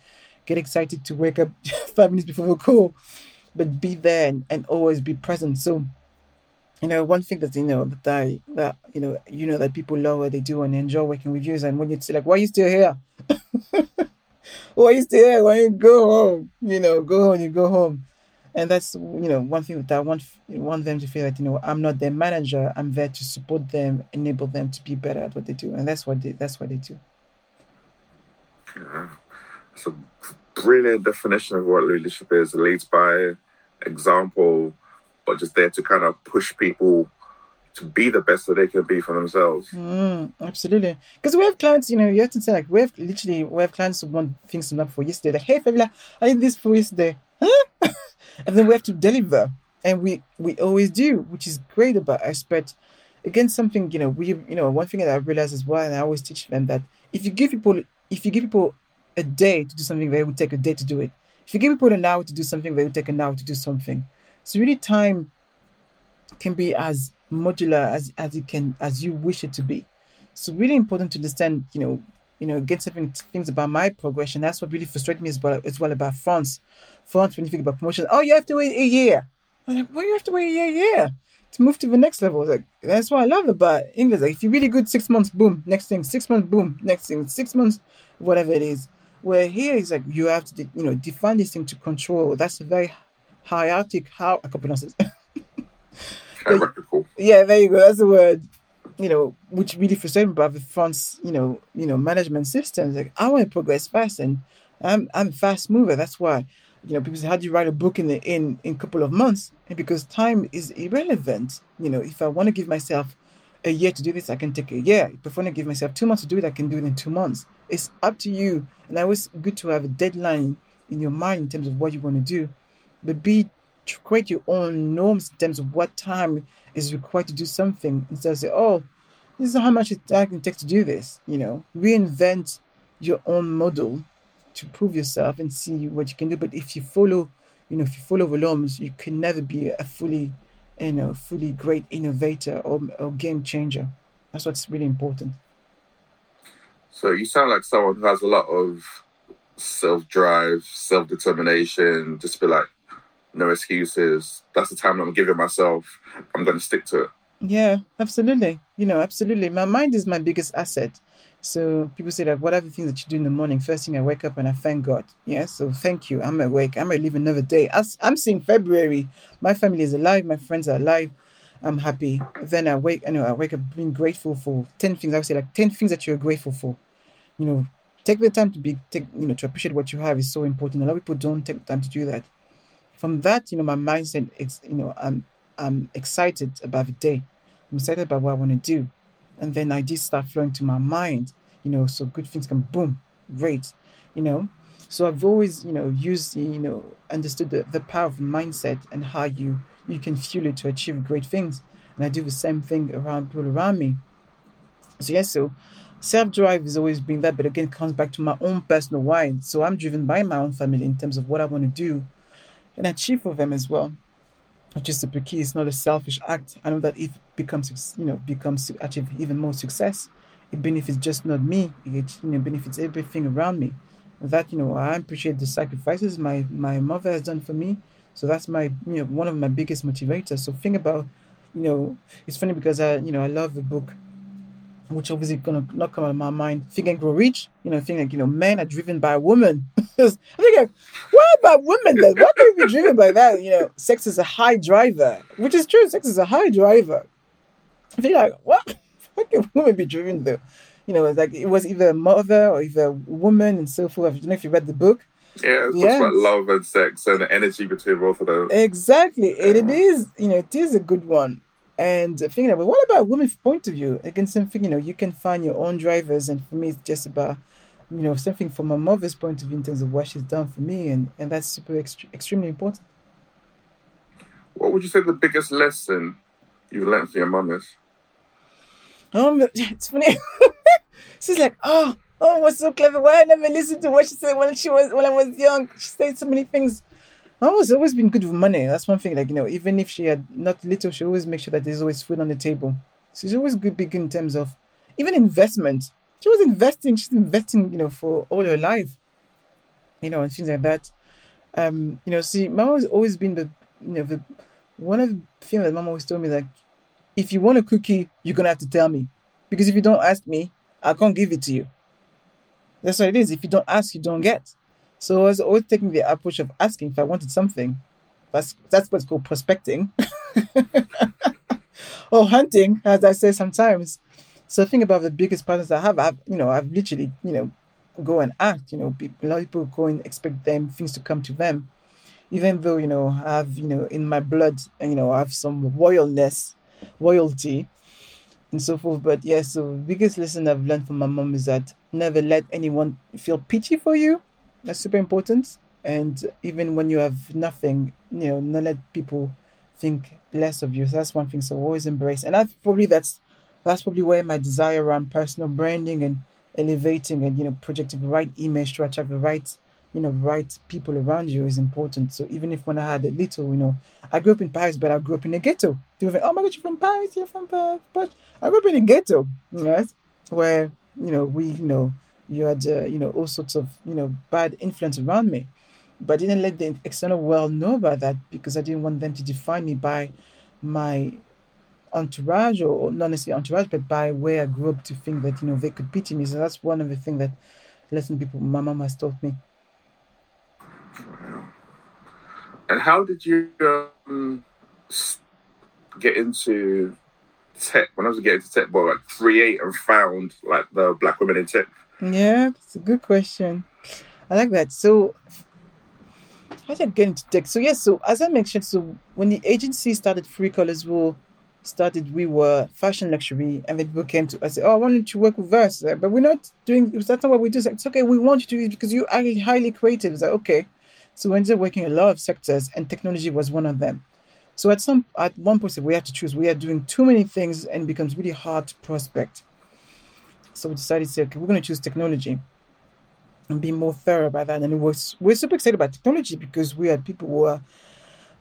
Speaker 1: get excited to wake up *laughs* five minutes before the call, but be there and, and always be present. So you know, one thing that you know that I that you know you know that people love what they do and enjoy working with you is and when you say like, why are you still here? *laughs* why are you still here? Why you go home? You know, go home, you go home. And that's you know one thing that I want want them to feel that you know I'm not their manager. I'm there to support them, enable them to be better at what they do, and that's what they that's what they do.
Speaker 3: Yeah. It's a brilliant definition of what leadership is. It leads by example, but just there to kind of push people to be the best that they can be for themselves.
Speaker 1: Mm, absolutely. Because we have clients, you know, you have to say like we have literally we have clients who want things done for yesterday. Like, hey Flavilla, I need this for yesterday. Huh? *laughs* and then we have to deliver. And we we always do, which is great about us. But again, something, you know, we you know, one thing that I realized as well, and I always teach them that if you give people if you give people a day to do something, they will take a day to do it. If you give people an hour to do something, they will take an hour to do something. So really time can be as modular as, as it can as you wish it to be. So really important to understand, you know, you know, get something things about my progression. That's what really frustrates me as well as well about France. France, when you think about promotion, oh you have to wait a year. I'm like, why you have to wait a year, year to move to the next level? Like that's what I love about English. Like if you're really good, six months, boom, next thing, six months, boom, next thing, six months, whatever it is. Where here is like you have to, de- you know, define this thing to control. That's a very hierarchic. How I can pronounce it. *laughs*
Speaker 3: Hierarchical.
Speaker 1: Yeah, there you go. That's the word. you know, which really frustrated me about the France, you know, you know, management systems. Like I want to progress fast, and I'm I'm a fast mover. That's why, you know, people say, how do you write a book in the in in a couple of months? And because time is irrelevant. You know, if I want to give myself a year to do this, I can take a year. If I want to give myself two months to do it, I can do it in two months. It's up to you. And I always good to have a deadline in your mind in terms of what you want to do, but be create your own norms in terms of what time is required to do something instead of say, oh, this is how much it can take to do this. You know, reinvent your own model to prove yourself and see what you can do. But if you follow, you know, if you follow the norms, you can never be a fully, you know, fully great innovator or, or game changer. That's what's really important.
Speaker 3: So you sound like someone who has a lot of self drive, self determination, just be like, no excuses. That's the time I'm giving myself. I'm going to stick to it.
Speaker 1: Yeah, absolutely. You know, absolutely. My mind is my biggest asset. So people say that what are the things that you do in the morning? First thing I wake up and I thank God. Yeah. So thank you. I'm awake. I'm gonna live another day. I'm seeing February. My family is alive. My friends are alive. I'm happy. Then I wake. I know I wake up being grateful for ten things. I would say like ten things that you're grateful for. You know, take the time to be take. You know, to appreciate what you have is so important. A lot of people don't take the time to do that from that, you know, my mindset is, you know, I'm I'm excited about the day. I'm excited about what I want to do. And then ideas start flowing to my mind, you know, so good things can boom, great, you know. So I've always, you know, used, you know, understood the, the power of mindset and how you you can fuel it to achieve great things. And I do the same thing around people around me. So yes, so self-drive has always been that, but again, comes back to my own personal why. So I'm driven by my own family in terms of what I want to do and achieve for them as well. Which is not a selfish act. I know that if it becomes, you know, becomes achieve even more success, it benefits just not me. It you know benefits everything around me. That you know, I appreciate the sacrifices my my mother has done for me. So that's my you know one of my biggest motivators. So think about, you know, it's funny because I you know I love the book which obviously gonna not come out of my mind. Think and grow rich, you know, think like you know, men are driven by women. *laughs* I think like, what about women then? Why can we be driven by that? You know, sex is a high driver, which is true. Sex is a high driver. I think like, what? *laughs* Why can women be driven though? You know, it's like it was either a mother or either a woman and so forth. I don't know if you read the book.
Speaker 3: Yeah, it's yes. about love and sex and the energy between both of them.
Speaker 1: Exactly. Yeah. And it is, you know, it is a good one. And thinking about what about women's point of view? Again, something, you know, you can find your own drivers. And for me, it's just about, you know, something from my mother's point of view in terms of what she's done for me. And, and that's super ext- extremely important.
Speaker 3: What would you say the biggest lesson you've learned from your mom is?
Speaker 1: Um, *laughs* it's funny. *laughs* She's like, oh, oh, what's so clever? Why I never listened to what she said when she was when I was young? She said so many things. Mama's always been good with money. That's one thing. Like you know, even if she had not little, she always make sure that there's always food on the table. She's always good, big in terms of even investment. She was investing. She's investing, you know, for all her life. You know, and things like that. Um, you know, see, Mama's always been the, you know, the one of the things that Mama always told me like, if you want a cookie, you're gonna have to tell me, because if you don't ask me, I can't give it to you. That's what it is. If you don't ask, you don't get. So I was always taking the approach of asking if I wanted something. That's that's what's called prospecting. *laughs* or hunting, as I say sometimes. So think about the biggest partners I have. I've you know, I've literally, you know, go and act. You know, a lot of people go and expect them things to come to them. Even though, you know, I have, you know, in my blood, you know, I have some royalness, royalty and so forth. But yeah, so biggest lesson I've learned from my mom is that never let anyone feel pity for you that's super important. And even when you have nothing, you know, not let people think less of you. So that's one thing. So always embrace. And that's probably that's that's probably where my desire around personal branding and elevating and you know projecting the right image to attract the right you know right people around you is important. So even if when I had a little, you know, I grew up in Paris, but I grew up in a ghetto. People think, oh my God, you're from Paris, you're from Paris, but I grew up in a ghetto, right? Where you know we you know you had uh, you know all sorts of you know bad influence around me but I didn't let the external world know about that because I didn't want them to define me by my entourage or not necessarily entourage, but by where I grew up to think that you know they could pity me. So that's one of the things that lesson people my mom has taught me.
Speaker 3: And how did you um, get into tech. When I was getting to tech, well, like eight and found like the black women in tech.
Speaker 1: Yeah, it's a good question. I like that. So, how did I get into tech? So, yes, so as I mentioned, so when the agency started 3 Colours Rule, started, we were fashion luxury, and then people came to us, Oh, I wanted to work with us? Like, but we're not doing, that's not what we do. It's, like, it's okay, we want you to do it because you are highly creative. It's like, okay. So, we ended up working a lot of sectors, and technology was one of them. So, at some at one point, we had to choose. We are doing too many things, and becomes really hard to prospect. So, we decided to say, Okay, we're going to choose technology and be more thorough about that. And it was we're super excited about technology because we had people who are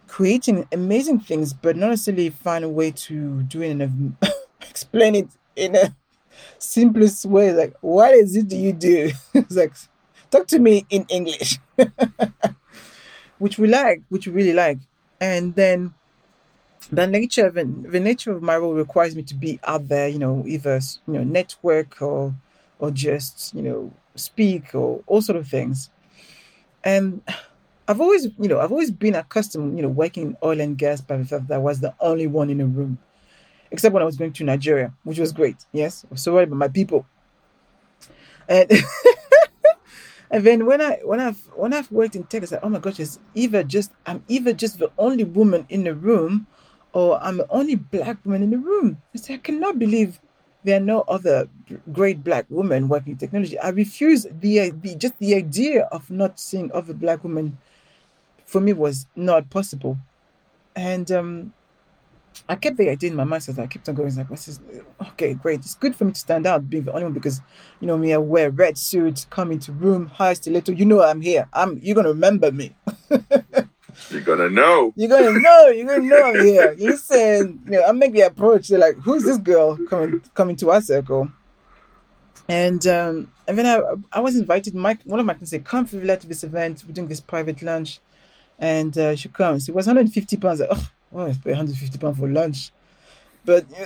Speaker 1: creating amazing things, but not necessarily find a way to do it and *laughs* explain it in a simplest way. Like, what is it do you do? *laughs* it's like, talk to me in English, *laughs* which we like, which we really like. And then the nature of the nature of my role requires me to be out there, you know, either you know network or or just you know speak or all sort of things. And I've always, you know, I've always been accustomed, you know, working in oil and gas by the fact that I was the only one in a room, except when I was going to Nigeria, which was great. Yes, I was so worried about my people. And *laughs* and then when I when I've when I've worked in tech, said, oh my gosh, it's either just I'm either just the only woman in the room, or I'm the only black woman in the room. I said, I cannot believe there are no other great black women working in technology. I refuse the, the just the idea of not seeing other black women for me was not possible. And um, I kept the idea in my mind, so I kept on going. Like, this? Okay, great. It's good for me to stand out, being the only one, because you know me. I wear red suits, come into room, high stiletto. You know I'm here. I'm. You're gonna remember me. *laughs*
Speaker 3: You're gonna know.
Speaker 1: You're gonna know. You're gonna know I'm here. Listen, you know, I make the approach. They're like, "Who's this girl coming coming to our circle?" And um, and then I I was invited. Mike, one of my friends said, "Come for to this event. We're doing this private lunch." and uh, she comes. It was 150 pounds. Like, oh, oh, I pay 150 pounds for lunch, but *laughs*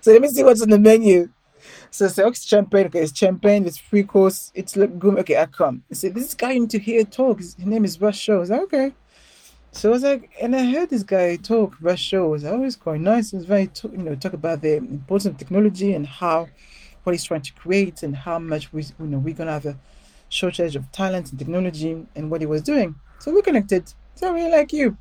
Speaker 1: so let me see what's on the menu. So I it's champagne. Okay, it's champagne. It's free course. It's like good. Okay, I come. I say, this guy you need to hear talk. His name is Russ Shaw. I was like, okay. So I was like, and I heard this guy talk. Russ Shaw was always oh, quite nice. It was very, you know, talk about the importance of technology and how what he's trying to create and how much we, you know, we're gonna have a shortage of talent and technology and what he was doing. So we connected. So I really like you.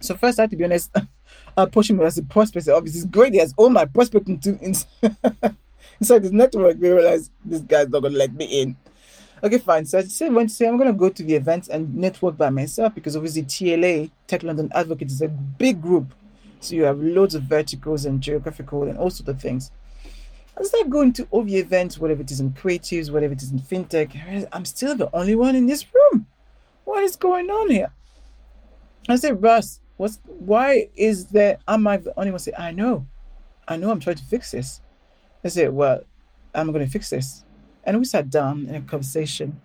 Speaker 1: So first I had to be honest, *laughs* I pushed him as a prospect. Obviously, it's great. He has all my prospecting to *laughs* inside this network. We realized this guy's not gonna let me in. Okay, fine. So I said, went to say I'm gonna go to the events and network by myself because obviously TLA Tech London Advocates is a big group. So you have loads of verticals and geographical and all sorts of things. I start going to all the events, whatever it is in creatives, whatever it is in fintech. I'm still the only one in this room. What is going on here? I said, Russ, what's why is there am I the only one say, I know. I know I'm trying to fix this. I said, Well, I'm gonna fix this. And we sat down in a conversation.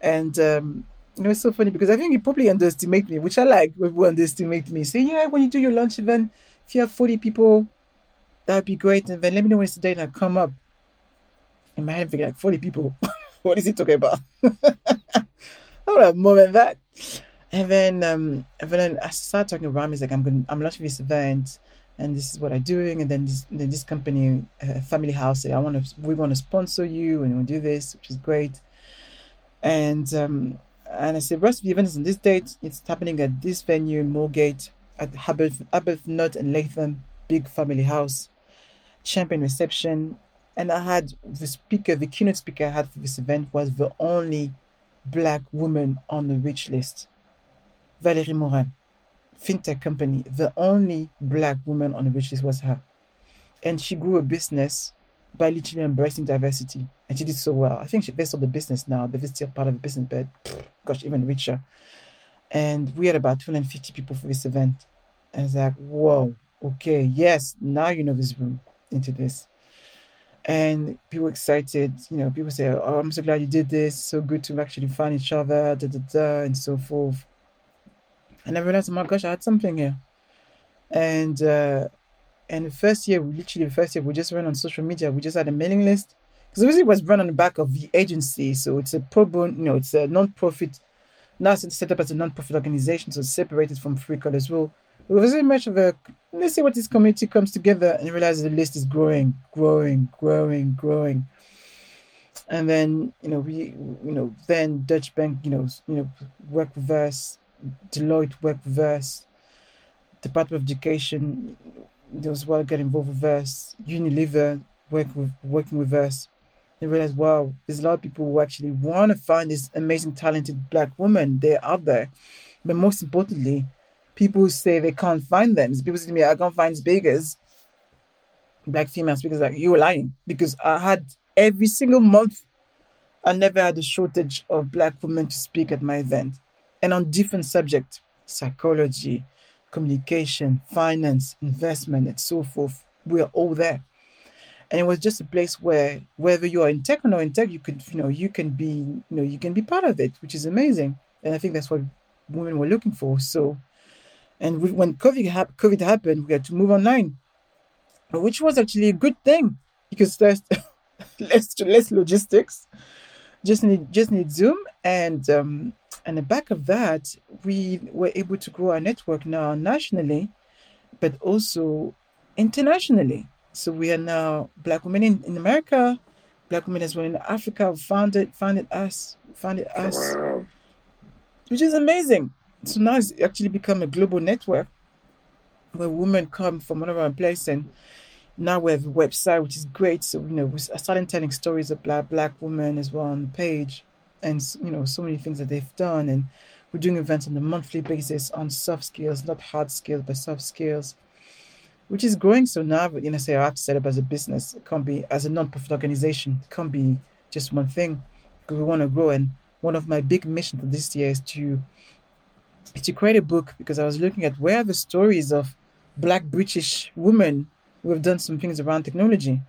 Speaker 1: And um, it was so funny because I think he probably underestimated me, which I like when people underestimate me. Say, yeah, when you do your lunch event, if you have 40 people, that'd be great. And then let me know when it's the date and I'll come up. In my head, like 40 people. *laughs* what is he talking about? I don't have more than that. And then um and then I started talking around me, like I'm going I'm launching this event and this is what I'm doing. And then this then this company, uh, family house, said, I want to we want to sponsor you and we'll do this, which is great. And um and I said, rest of the event is on this date. It's happening at this venue Moorgate at Arbuthnot and Latham, big family house champagne reception. And I had the speaker, the keynote speaker I had for this event was the only black woman on the rich list. Valerie Moran, fintech company, the only black woman on the rich list was her. And she grew a business by literally embracing diversity. And she did so well. I think she based on the business now, it's still part of the business, but gosh, even richer. And we had about 250 people for this event. And it's like, whoa, okay, yes, now you know this room into this. And people excited, you know, people say, Oh, I'm so glad you did this. So good to actually find each other, da da da, and so forth. And I realized, oh my gosh, I had something here. And uh and the first year, we literally the first year, we just ran on social media. We just had a mailing list because obviously it was run on the back of the agency. So it's a pro bono, you know, it's a non-profit. Now it's set up as a non-profit organization, so it's separated from 3 Colours Rule It was very much of a let's see what this community comes together and realize the list is growing, growing, growing, growing. And then you know we you know then Deutsche Bank you know you know work with us, Deloitte work with us, Department of Education as well get involved with us, Unilever work with working with us. They realize wow, there's a lot of people who actually want to find this amazing talented black woman. They're out there, but most importantly, people say they can't find them. People say to me, I can't find speakers, black female speakers. Like you were lying because I had every single month. I never had a shortage of black women to speak at my event, and on different subjects, psychology, communication, finance, investment, and so forth. We're all there. And it was just a place where whether you are in tech or not in tech, you could, you know, you can be, you know, you can be part of it, which is amazing. And I think that's what women were looking for. So, and we, when COVID, ha- COVID happened, we had to move online, which was actually a good thing because there's *laughs* less less logistics. Just need just need Zoom and um, and the back of that, we were able to grow our network now nationally, but also internationally. So we are now Black women in, in America, Black women as well in Africa founded founded us, founded us,
Speaker 3: Wow.
Speaker 1: which is amazing. So now it's actually become a global network where women come from all around the place and now we have a website which is great. So you know, we started telling stories of black black women as well on the page, and you know, so many things that they've done. And we're doing events on a monthly basis on soft skills, not hard skills, but soft skills, which is growing. So now, you know, say I have to set up as a business. It can't be as a non-profit organization. It can't be just one thing because we want to grow. And one of my big missions this year is to is to create a book because I was looking at where the stories of black British women who have done some things around technology.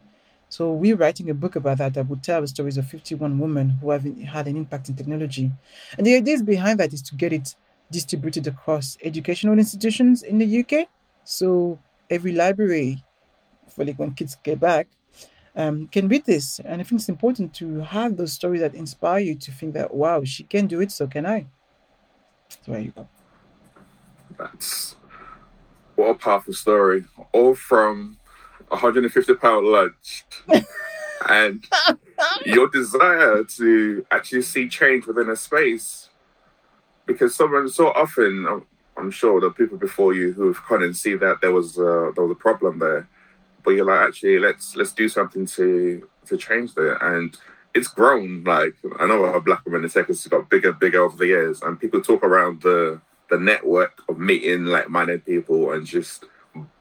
Speaker 1: So we're writing a book about that that would tell the stories of 51 women who have had an impact in technology. And the ideas behind that is to get it distributed across educational institutions in the UK. So every library, for like when kids get back, um, can read this. And I think it's important to have those stories that inspire you to think that, wow, she can do it, so can I. So there you go.
Speaker 3: That's what a powerful story. All from 150 pound lunch *laughs* and your desire to actually see change within a space. Because someone so often, I'm, I'm sure the people before you who have kind of see that there was a, there was a problem there, but you're like, actually, let's let's do something to to change that. And it's grown. Like I know a black woman in tech has got bigger, bigger over the years, and people talk around the the network of meeting like-minded people and just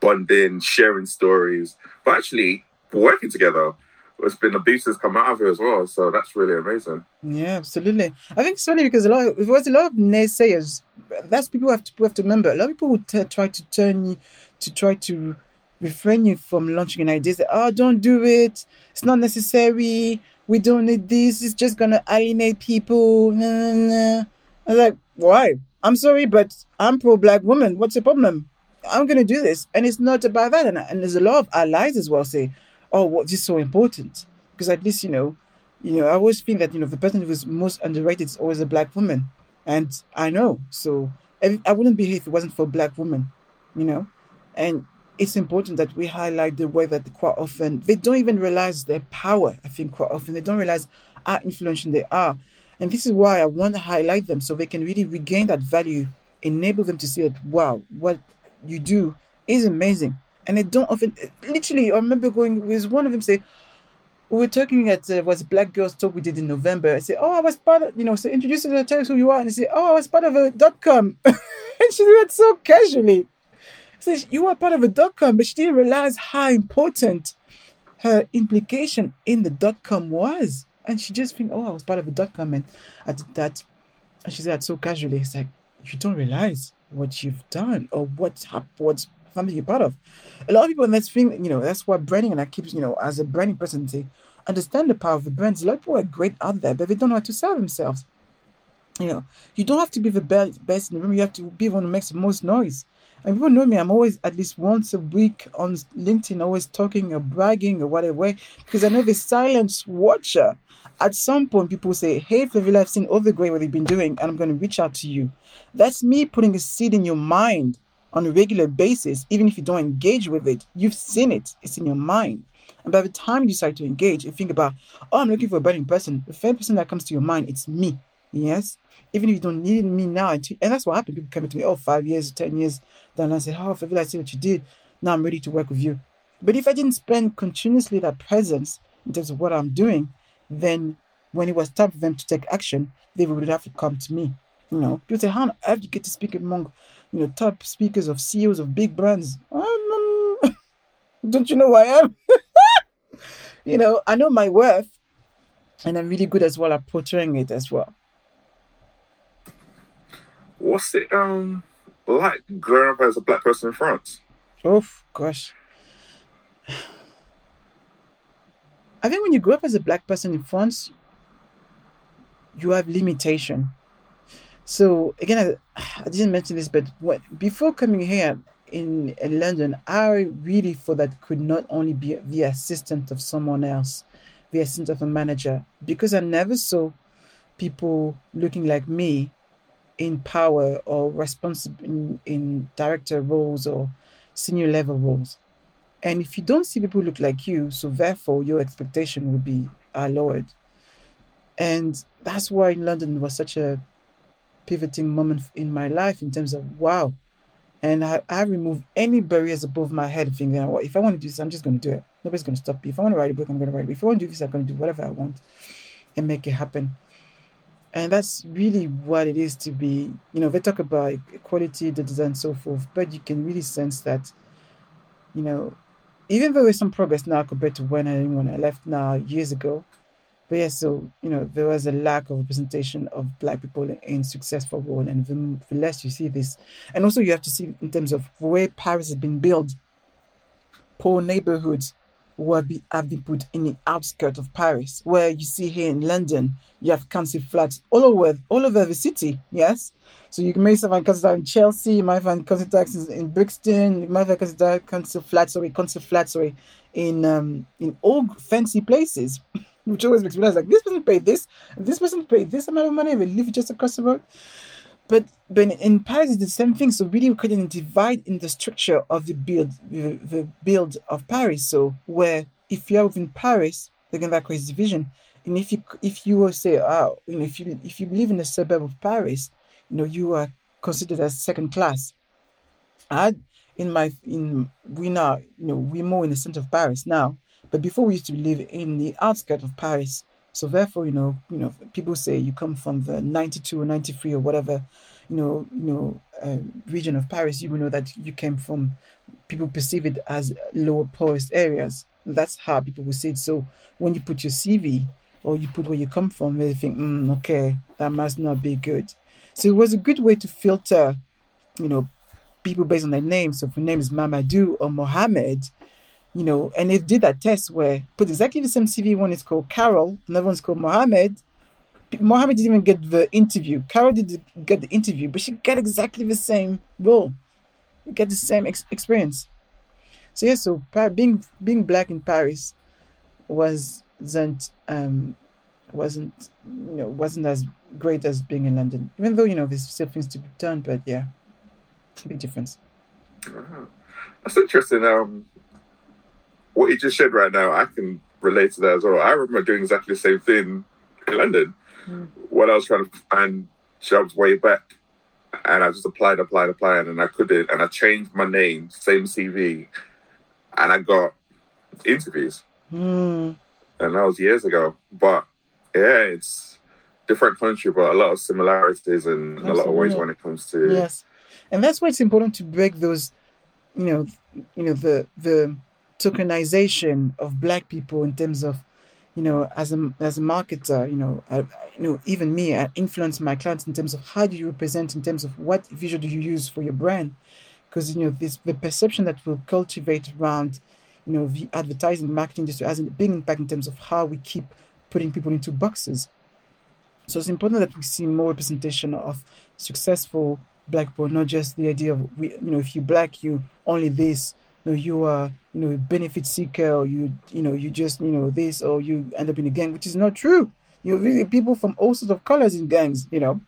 Speaker 3: bonding, sharing stories, but actually working together. It's been the boost has come out of it as well, so that's really amazing.
Speaker 1: Yeah, absolutely. I think it's funny because a lot of, there was a lot of naysayers. That's people have to have to remember. A lot of people would t- try to turn you to try to refrain you from launching an idea. Say, oh, don't do it. It's not necessary. We don't need this. It's just gonna alienate people. Nah, nah, nah. I was like, why? I'm sorry, but I'm pro black woman. What's the problem? I'm gonna do this, and it's not about that. And, and there's a lot of allies as well say, oh, what this is so important because at least you know, you know, I always think that you know the person who is most underrated is always a black woman, and I know. So I I wouldn't be here if it wasn't for black woman, you know, and it's important that we highlight the way that quite often they don't even realize their power. I think quite often they don't realize how influential they are. And this is why I want to highlight them so they can really regain that value, enable them to see that, wow, what you do is amazing. And they don't often, literally, I remember going with one of them say, we were talking at uh, was Black Girls Talk we did in November. I said, oh, I was part of, you know, so introduce her, tell us who you are. And I said, oh, I was part of a dot com. *laughs* and she did that so casually. So you were part of a dot com, but she didn't realize how important her implication in the dot com was. And she just think, oh, I was part of a dot com and I did that. And she said that so casually. It's like, you don't realize what you've done or what's what's something you're part of. A lot of people, and that's thing, you know, that's why branding, and I keep, you know, as a branding person, say, understand the power of the brands. A lot of people are great out there, but they don't know how to sell themselves. You know, you don't have to be the be- best in the room. You have to be the one who makes the most noise. And people know me. I'm always at least once a week on LinkedIn, always talking or bragging or whatever, because I know the silent watcher. At some point, people say, "Hey, Flavilla, I've seen all the great what you've been doing, and I'm going to reach out to you." That's me putting a seed in your mind on a regular basis, even if you don't engage with it, you've seen it. It's in your mind. And by the time you decide to engage, you think about, oh, I'm looking for a burning person. The first person that comes to your mind, it's me. Yes. Even if you don't need me now, and that's what happened. People come to me, oh, five years, ten years. Then I say, oh, I see what you did. Now I'm ready to work with you. But if I didn't spend continuously that presence in terms of what I'm doing, then when it was time for them to take action, they would have to come to me. You know, people say, how on earth you get to speak among, you know, top speakers of CEOs of big brands? Um, *laughs* don't you know who I am? *laughs* you know, I know my worth, and I'm really good as well at portraying it as well.
Speaker 3: What's it um like growing up as a black person in France?
Speaker 1: Oh gosh. I think when you grow up as a black person in France, you have limitation. So again, I, I didn't mention this, but before coming here in, in London, I really thought that could not only be the assistant of someone else, the assistant of a manager, because I never saw people looking like me in power or responsible in, in director roles or senior level roles. And if you don't see people look like you, so therefore your expectation will be are lowered. And that's why London was such a pivoting moment in my life in terms of wow. And I, I removed any barriers above my head, thinking, well, if I want to do this, I'm just going to do it. Nobody's going to stop me. If I want to write a book, I'm going to write it. If I want to do this, I'm going to do whatever I want and make it happen. And that's really what it is to be, you know, they talk about equality, da, and so forth, but you can really sense that, you know, even though there's some progress now compared to when I when I left now years ago, but yeah, so you know there was a lack of representation of black people in successful role, and the, the less you see this, and also you have to see in terms of the way Paris has been built, poor neighborhoods be, have been put in the outskirts of Paris, where you see here in London, you have council flats all over all over the city. Yes, so you may find council flats in Chelsea, you might find council flats in Brixton, you might find council flats, sorry, council flats, sorry, in um in all fancy places, *laughs* which always makes me realize like this person paid this, this person paid this amount of money, they live just across the road. But but in Paris it's the same thing. So really creating a divide in the structure of the build the, the build of Paris. So where if you're within Paris, that creates division. And if you if you will say, oh, you know, if you if you live in a suburb of Paris, you know, you are considered as second class. I in my in we now, you know, we're more in the center of Paris now, but before we used to live in the outskirts of Paris. So therefore, you know, you know, people say you come from the 92 or 93 or whatever, you know, you know, uh, region of Paris, you will know that you came from people perceive it as lower poorest areas. That's how people will say it. So when you put your CV or you put where you come from, they think, mm, okay, that must not be good. So it was a good way to filter, you know, people based on their names. So if your name is Mamadou or Mohammed, you know, and they did that test where put exactly the same CV. One is called Carol, another one's called Mohammed. Mohammed didn't even get the interview. Carol did get the interview, but she got exactly the same role, get the same ex- experience. So yeah, so being being black in Paris wasn't um, wasn't you know wasn't as great as being in London. Even though you know there's still things to be done, but yeah, big difference.
Speaker 3: Uh-huh. That's interesting. Um, what you just said right now, I can relate to that as well. I remember doing exactly the same thing in London mm. when I was trying to find jobs way back, and I just applied, applied, applied, and I couldn't, and I changed my name, same CV, and I got interviews,
Speaker 1: mm.
Speaker 3: and that was years ago. But yeah, it's different country, but a lot of similarities and Absolutely. a lot of ways when it comes to
Speaker 1: yes, and that's why it's important to break those, you know, you know the the tokenization of black people in terms of you know as a as a marketer you know I, you know even me i influence my clients in terms of how do you represent in terms of what visual do you use for your brand because you know this the perception that will cultivate around you know the advertising marketing industry has a big impact in terms of how we keep putting people into boxes. So it's important that we see more representation of successful black people, not just the idea of we, you know, if you black, you only this, know, you are, you know, a benefit seeker, or you, you know, you just, you know, this, or you end up in a gang, which is not true. You're really people from all sorts of colors in gangs, you know.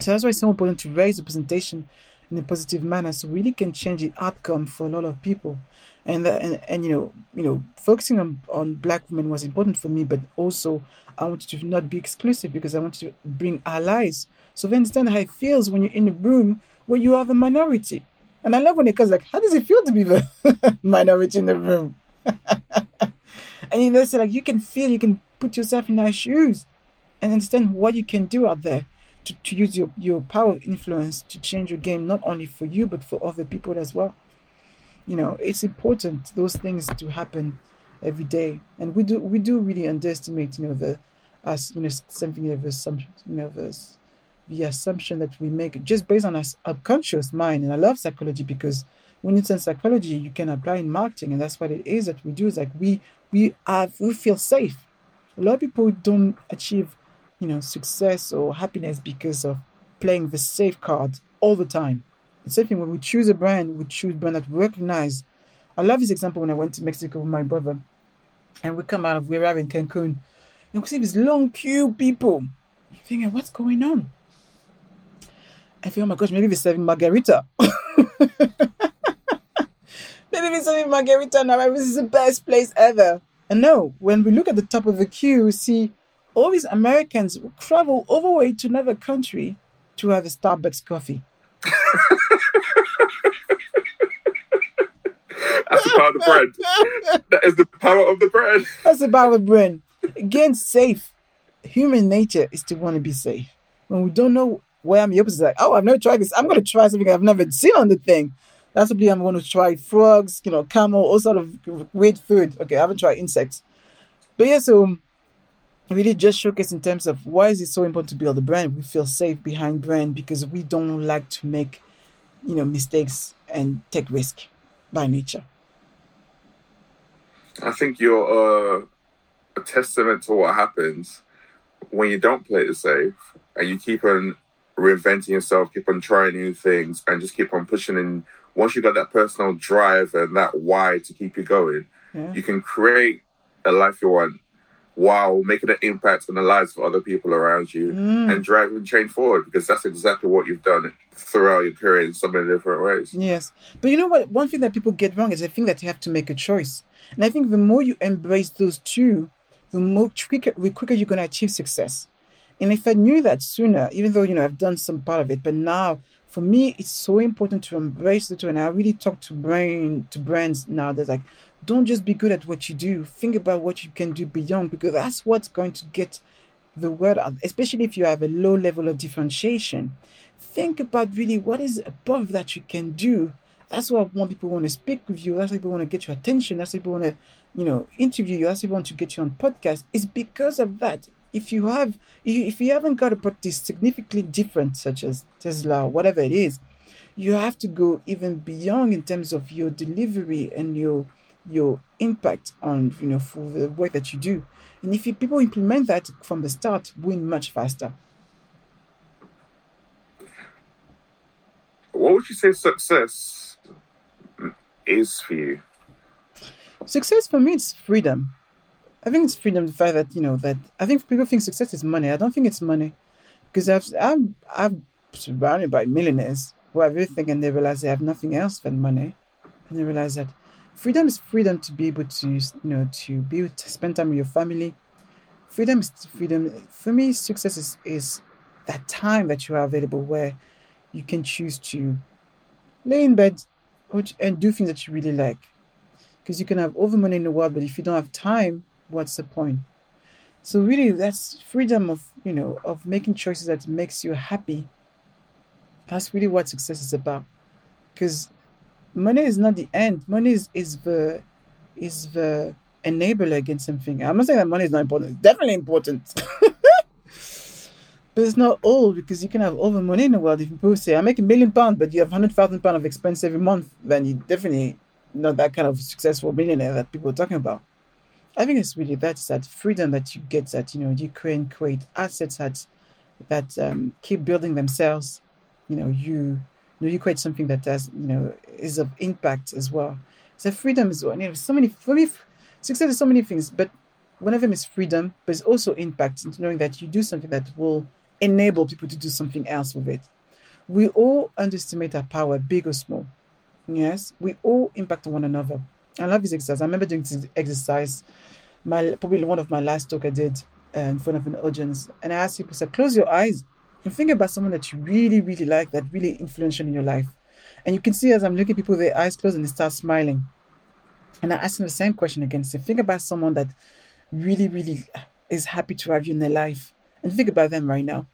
Speaker 1: So that's why it's so important to raise representation in a positive manner, so really can change the outcome for a lot of people. And, that, and and you know you know focusing on on black women was important for me, but also I wanted to not be exclusive because I wanted to bring allies. So they understand how it feels when you're in a room where you are the minority. And I love when it comes like, how does it feel to be the *laughs* minority in the room? *laughs* and you know, so like you can feel, you can put yourself in our shoes and understand what you can do out there to, to use your, your power of influence to change your game, not only for you, but for other people as well. You know, it's important those things to happen every day. And we do we do really underestimate, you know, the as you know something of assumption, you know, the, the assumption that we make just based on our subconscious mind. And I love psychology because when it's in psychology, you can apply in marketing, and that's what it is that we do. Is like we we have we feel safe. A lot of people don't achieve, you know, success or happiness because of playing the safe card all the time. The same thing when we choose a brand, we choose brand that we recognize. I love this example when I went to Mexico with my brother, and we come out of we're in Cancun, and we see this long queue people. You're thinking, what's going on? I think, oh my gosh, maybe we're serving margarita. *laughs* Maybe we're only Margarita now. This is the best place ever. And no, when we look at the top of the queue, we see all these Americans travel all the way to another country to have a Starbucks coffee. *laughs*
Speaker 3: That's the power of the bread. That is the power of the bread. *laughs*
Speaker 1: That's the power of the bread. Again, safe. Human nature is to want to be safe. When we don't know where I'm, the opposite like, oh, I've never tried this. I'm going to try something I've never seen on the thing. Possibly I'm going to try frogs, you know, camel, all sort of weird food. Okay, I haven't tried insects. But yeah, so really just showcase in terms of why is it so important to build a brand? We feel safe behind brand because we don't like to make, you know, mistakes and take risk by nature.
Speaker 3: I think you're uh, a testament to what happens when you don't play it safe and you keep on reinventing yourself, keep on trying new things, and just keep on pushing And once you got that personal drive and that why to keep you going, yeah. you can create a life you want while making an impact on the lives of other people around you mm. and driving change forward because that's exactly what you've done throughout your career in so many different ways.
Speaker 1: Yes. But you know what? One thing that people get wrong is they think that you have to make a choice. And I think the more you embrace those two, the more quicker, the quicker you're going to achieve success. And if I knew that sooner, even though, you know, I've done some part of it, but now for me, it's so important to embrace the two. And I really talk to brain to brands now that's like, don't just be good at what you do. Think about what you can do beyond because that's what's going to get the word out, especially if you have a low level of differentiation. Think about really what is above that you can do. That's why when people want to speak with you. That's why people want to get your attention. That's why people want to, you know, interview you. That's why people want to get you on podcast. It's because of that if you have if you haven't got a product significantly different such as tesla or whatever it is you have to go even beyond in terms of your delivery and your your impact on you know for the work that you do. And if you, people implement that from the start win much faster.
Speaker 3: What would you say success is for you?
Speaker 1: Success for me is freedom I think it's freedom. The fact that you know that I think people think success is money. I don't think it's money, because I've I'm I'm surrounded by millionaires who have everything and they realize they have nothing else than money, and they realize that freedom is freedom to be able to you know to be able to spend time with your family. Freedom is freedom. For me, success is is that time that you are available where you can choose to lay in bed and do things that you really like. Because you can have all the money in the world, but if you don't have time what's the point? So really, that's freedom of you know of making choices that makes you happy. That's really what success is about. Because money is not the end. Money is, is the is the enabler against something. I'm not saying that money is not important. It's definitely important. *laughs* but it's not all because you can have all the money in the world. If people say I make a million pounds, but you have hundred thousand pounds of expense every month, then you definitely not that kind of successful millionaire that people are talking about. I think it's really that that freedom that you get that you know can create assets that that um, keep building themselves. You know you, you know you create something that has you know is of impact as well. So freedom is one. You know so many for me success is so many things, but one of them is freedom, but it's also impact. Knowing that you do something that will enable people to do something else with it. We all underestimate our power, big or small. Yes, we all impact one another. I love this exercise. I remember doing this exercise, my probably one of my last talk I did uh, in front of an audience, and I asked people, "So close your eyes and think about someone that you really, really like, that really influential in your life." And you can see as I'm looking people with their eyes closed and they start smiling. And I ask them the same question again. So think about someone that really, really is happy to have you in their life, and think about them right now,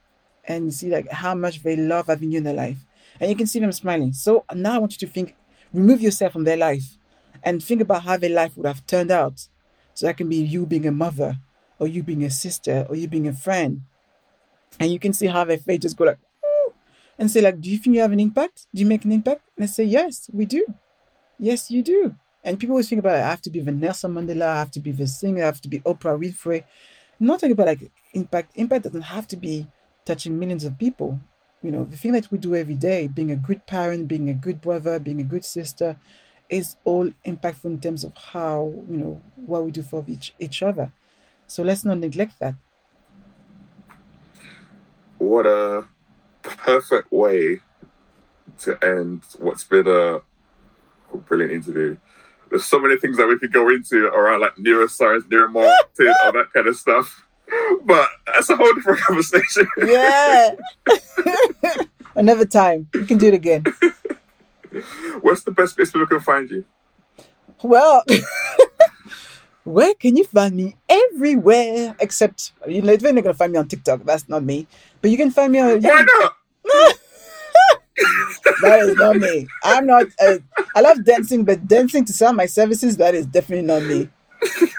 Speaker 1: and see like how much they love having you in their life, and you can see them smiling. So now I want you to think, remove yourself from their life, and think about how their life would have turned out. So that can be you being a mother, or you being a sister, or you being a friend, and you can see how their face just go like, and say like, do you think you have an impact? Do you make an impact? And I say, yes, we do. Yes, you do. And people always think about, I have to be the Nelson Mandela, I have to be the singer, I have to be Oprah Winfrey. Not talking about like impact. Impact doesn't have to be touching millions of people. You know, the thing that we do every day, being a good parent, being a good brother, being a good sister, is all impactful in terms of how, you know, what we do for each, each other. So let's not neglect that.
Speaker 3: What a perfect way to end what's been a, brilliant interview. There's so many things that we could go into around like neuroscience, neuromarketing, all that kind of stuff. But that's a whole different *laughs* conversation.
Speaker 1: Yeah. *laughs* Another time. We can do it again. *laughs*
Speaker 3: What's the best place people can find you?
Speaker 1: Well, *laughs* where can you find me? Everywhere except you know, you're not gonna find me on TikTok. That's not me. But you can find me on.
Speaker 3: Why not? *laughs*
Speaker 1: that is not me. I'm not. Uh, I love dancing, but dancing to sell my services that is definitely not me.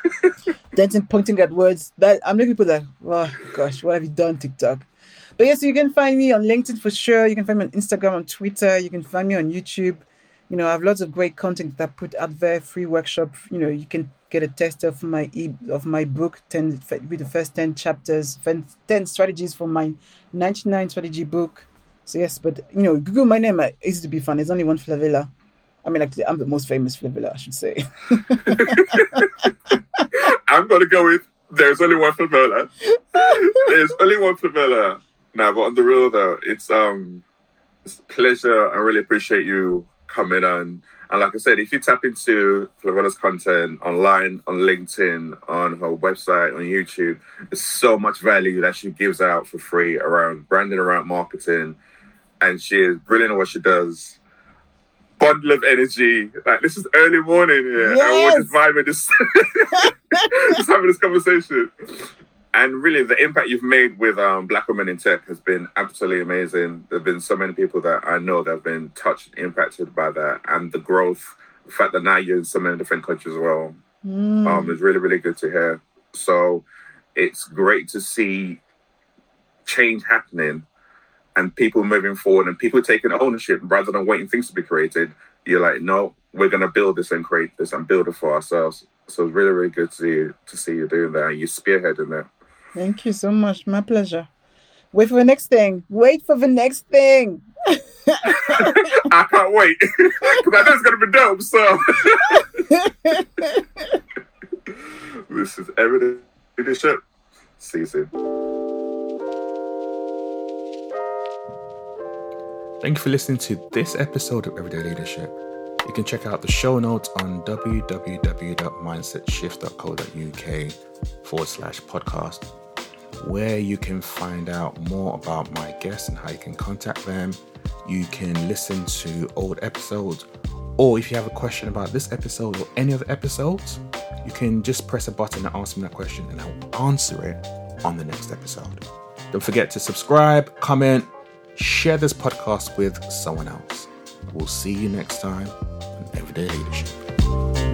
Speaker 1: *laughs* dancing, pointing at words. That I'm looking for that. Oh gosh, what have you done, TikTok? But yes, you can find me on LinkedIn for sure. You can find me on Instagram, on Twitter. You can find me on YouTube. You know, I have lots of great content that I put out there. Free workshop. You know, you can get a test of my e of my book. Ten with the first ten chapters. Ten strategies for my 99 strategy book. So yes, but you know, Google my name. It's to be found. There's only one Flavilla. I mean, actually, I'm the most famous Flavilla, I should say. *laughs*
Speaker 3: I'm gonna go with there's only one Flavilla. there's only one Flavilla. Now, but on the real though, it's um, it's a pleasure. I really appreciate you coming on. And like I said, if you tap into Flavilla's content online, on LinkedIn, on her website, on YouTube, there's so much value that she gives out for free around branding, around marketing. And she is brilliant at what she does. Bundle of energy. Like this is early morning here. And we're just vibing this *laughs* just having this conversation. And really the impact you've made with um, black women in tech has been absolutely amazing. There have been so many people that I know that have been touched, and impacted by that and the growth, the fact that now you're in so many different countries as well.
Speaker 1: Mm.
Speaker 3: Um, it's really, really good to hear. So it's great to see change happening and people moving forward and people taking ownership rather than waiting things to be created. You're like, no, we're gonna build this and create this and build it for ourselves. So it's really, really good to see you, to see you doing that and you spearheading that.
Speaker 1: Thank you so much. My pleasure. Wait for the next thing. Wait for the next thing. *laughs*
Speaker 3: I can't wait *laughs* because I know it's gonna be dope. So *laughs* this is Everyday Leadership season.
Speaker 2: Thank you for listening to this episode of Everyday Leadership. You can check out the show notes on www.mindsetshift.co.uk forward slash podcast, where you can find out more about my guests and how you can contact them. You can listen to old episodes, or if you have a question about this episode or any other episodes, you can just press a button and ask me that question, and I'll answer it on the next episode. Don't forget to subscribe, comment, share this podcast with someone else. We'll see you next time on Everyday Leadership.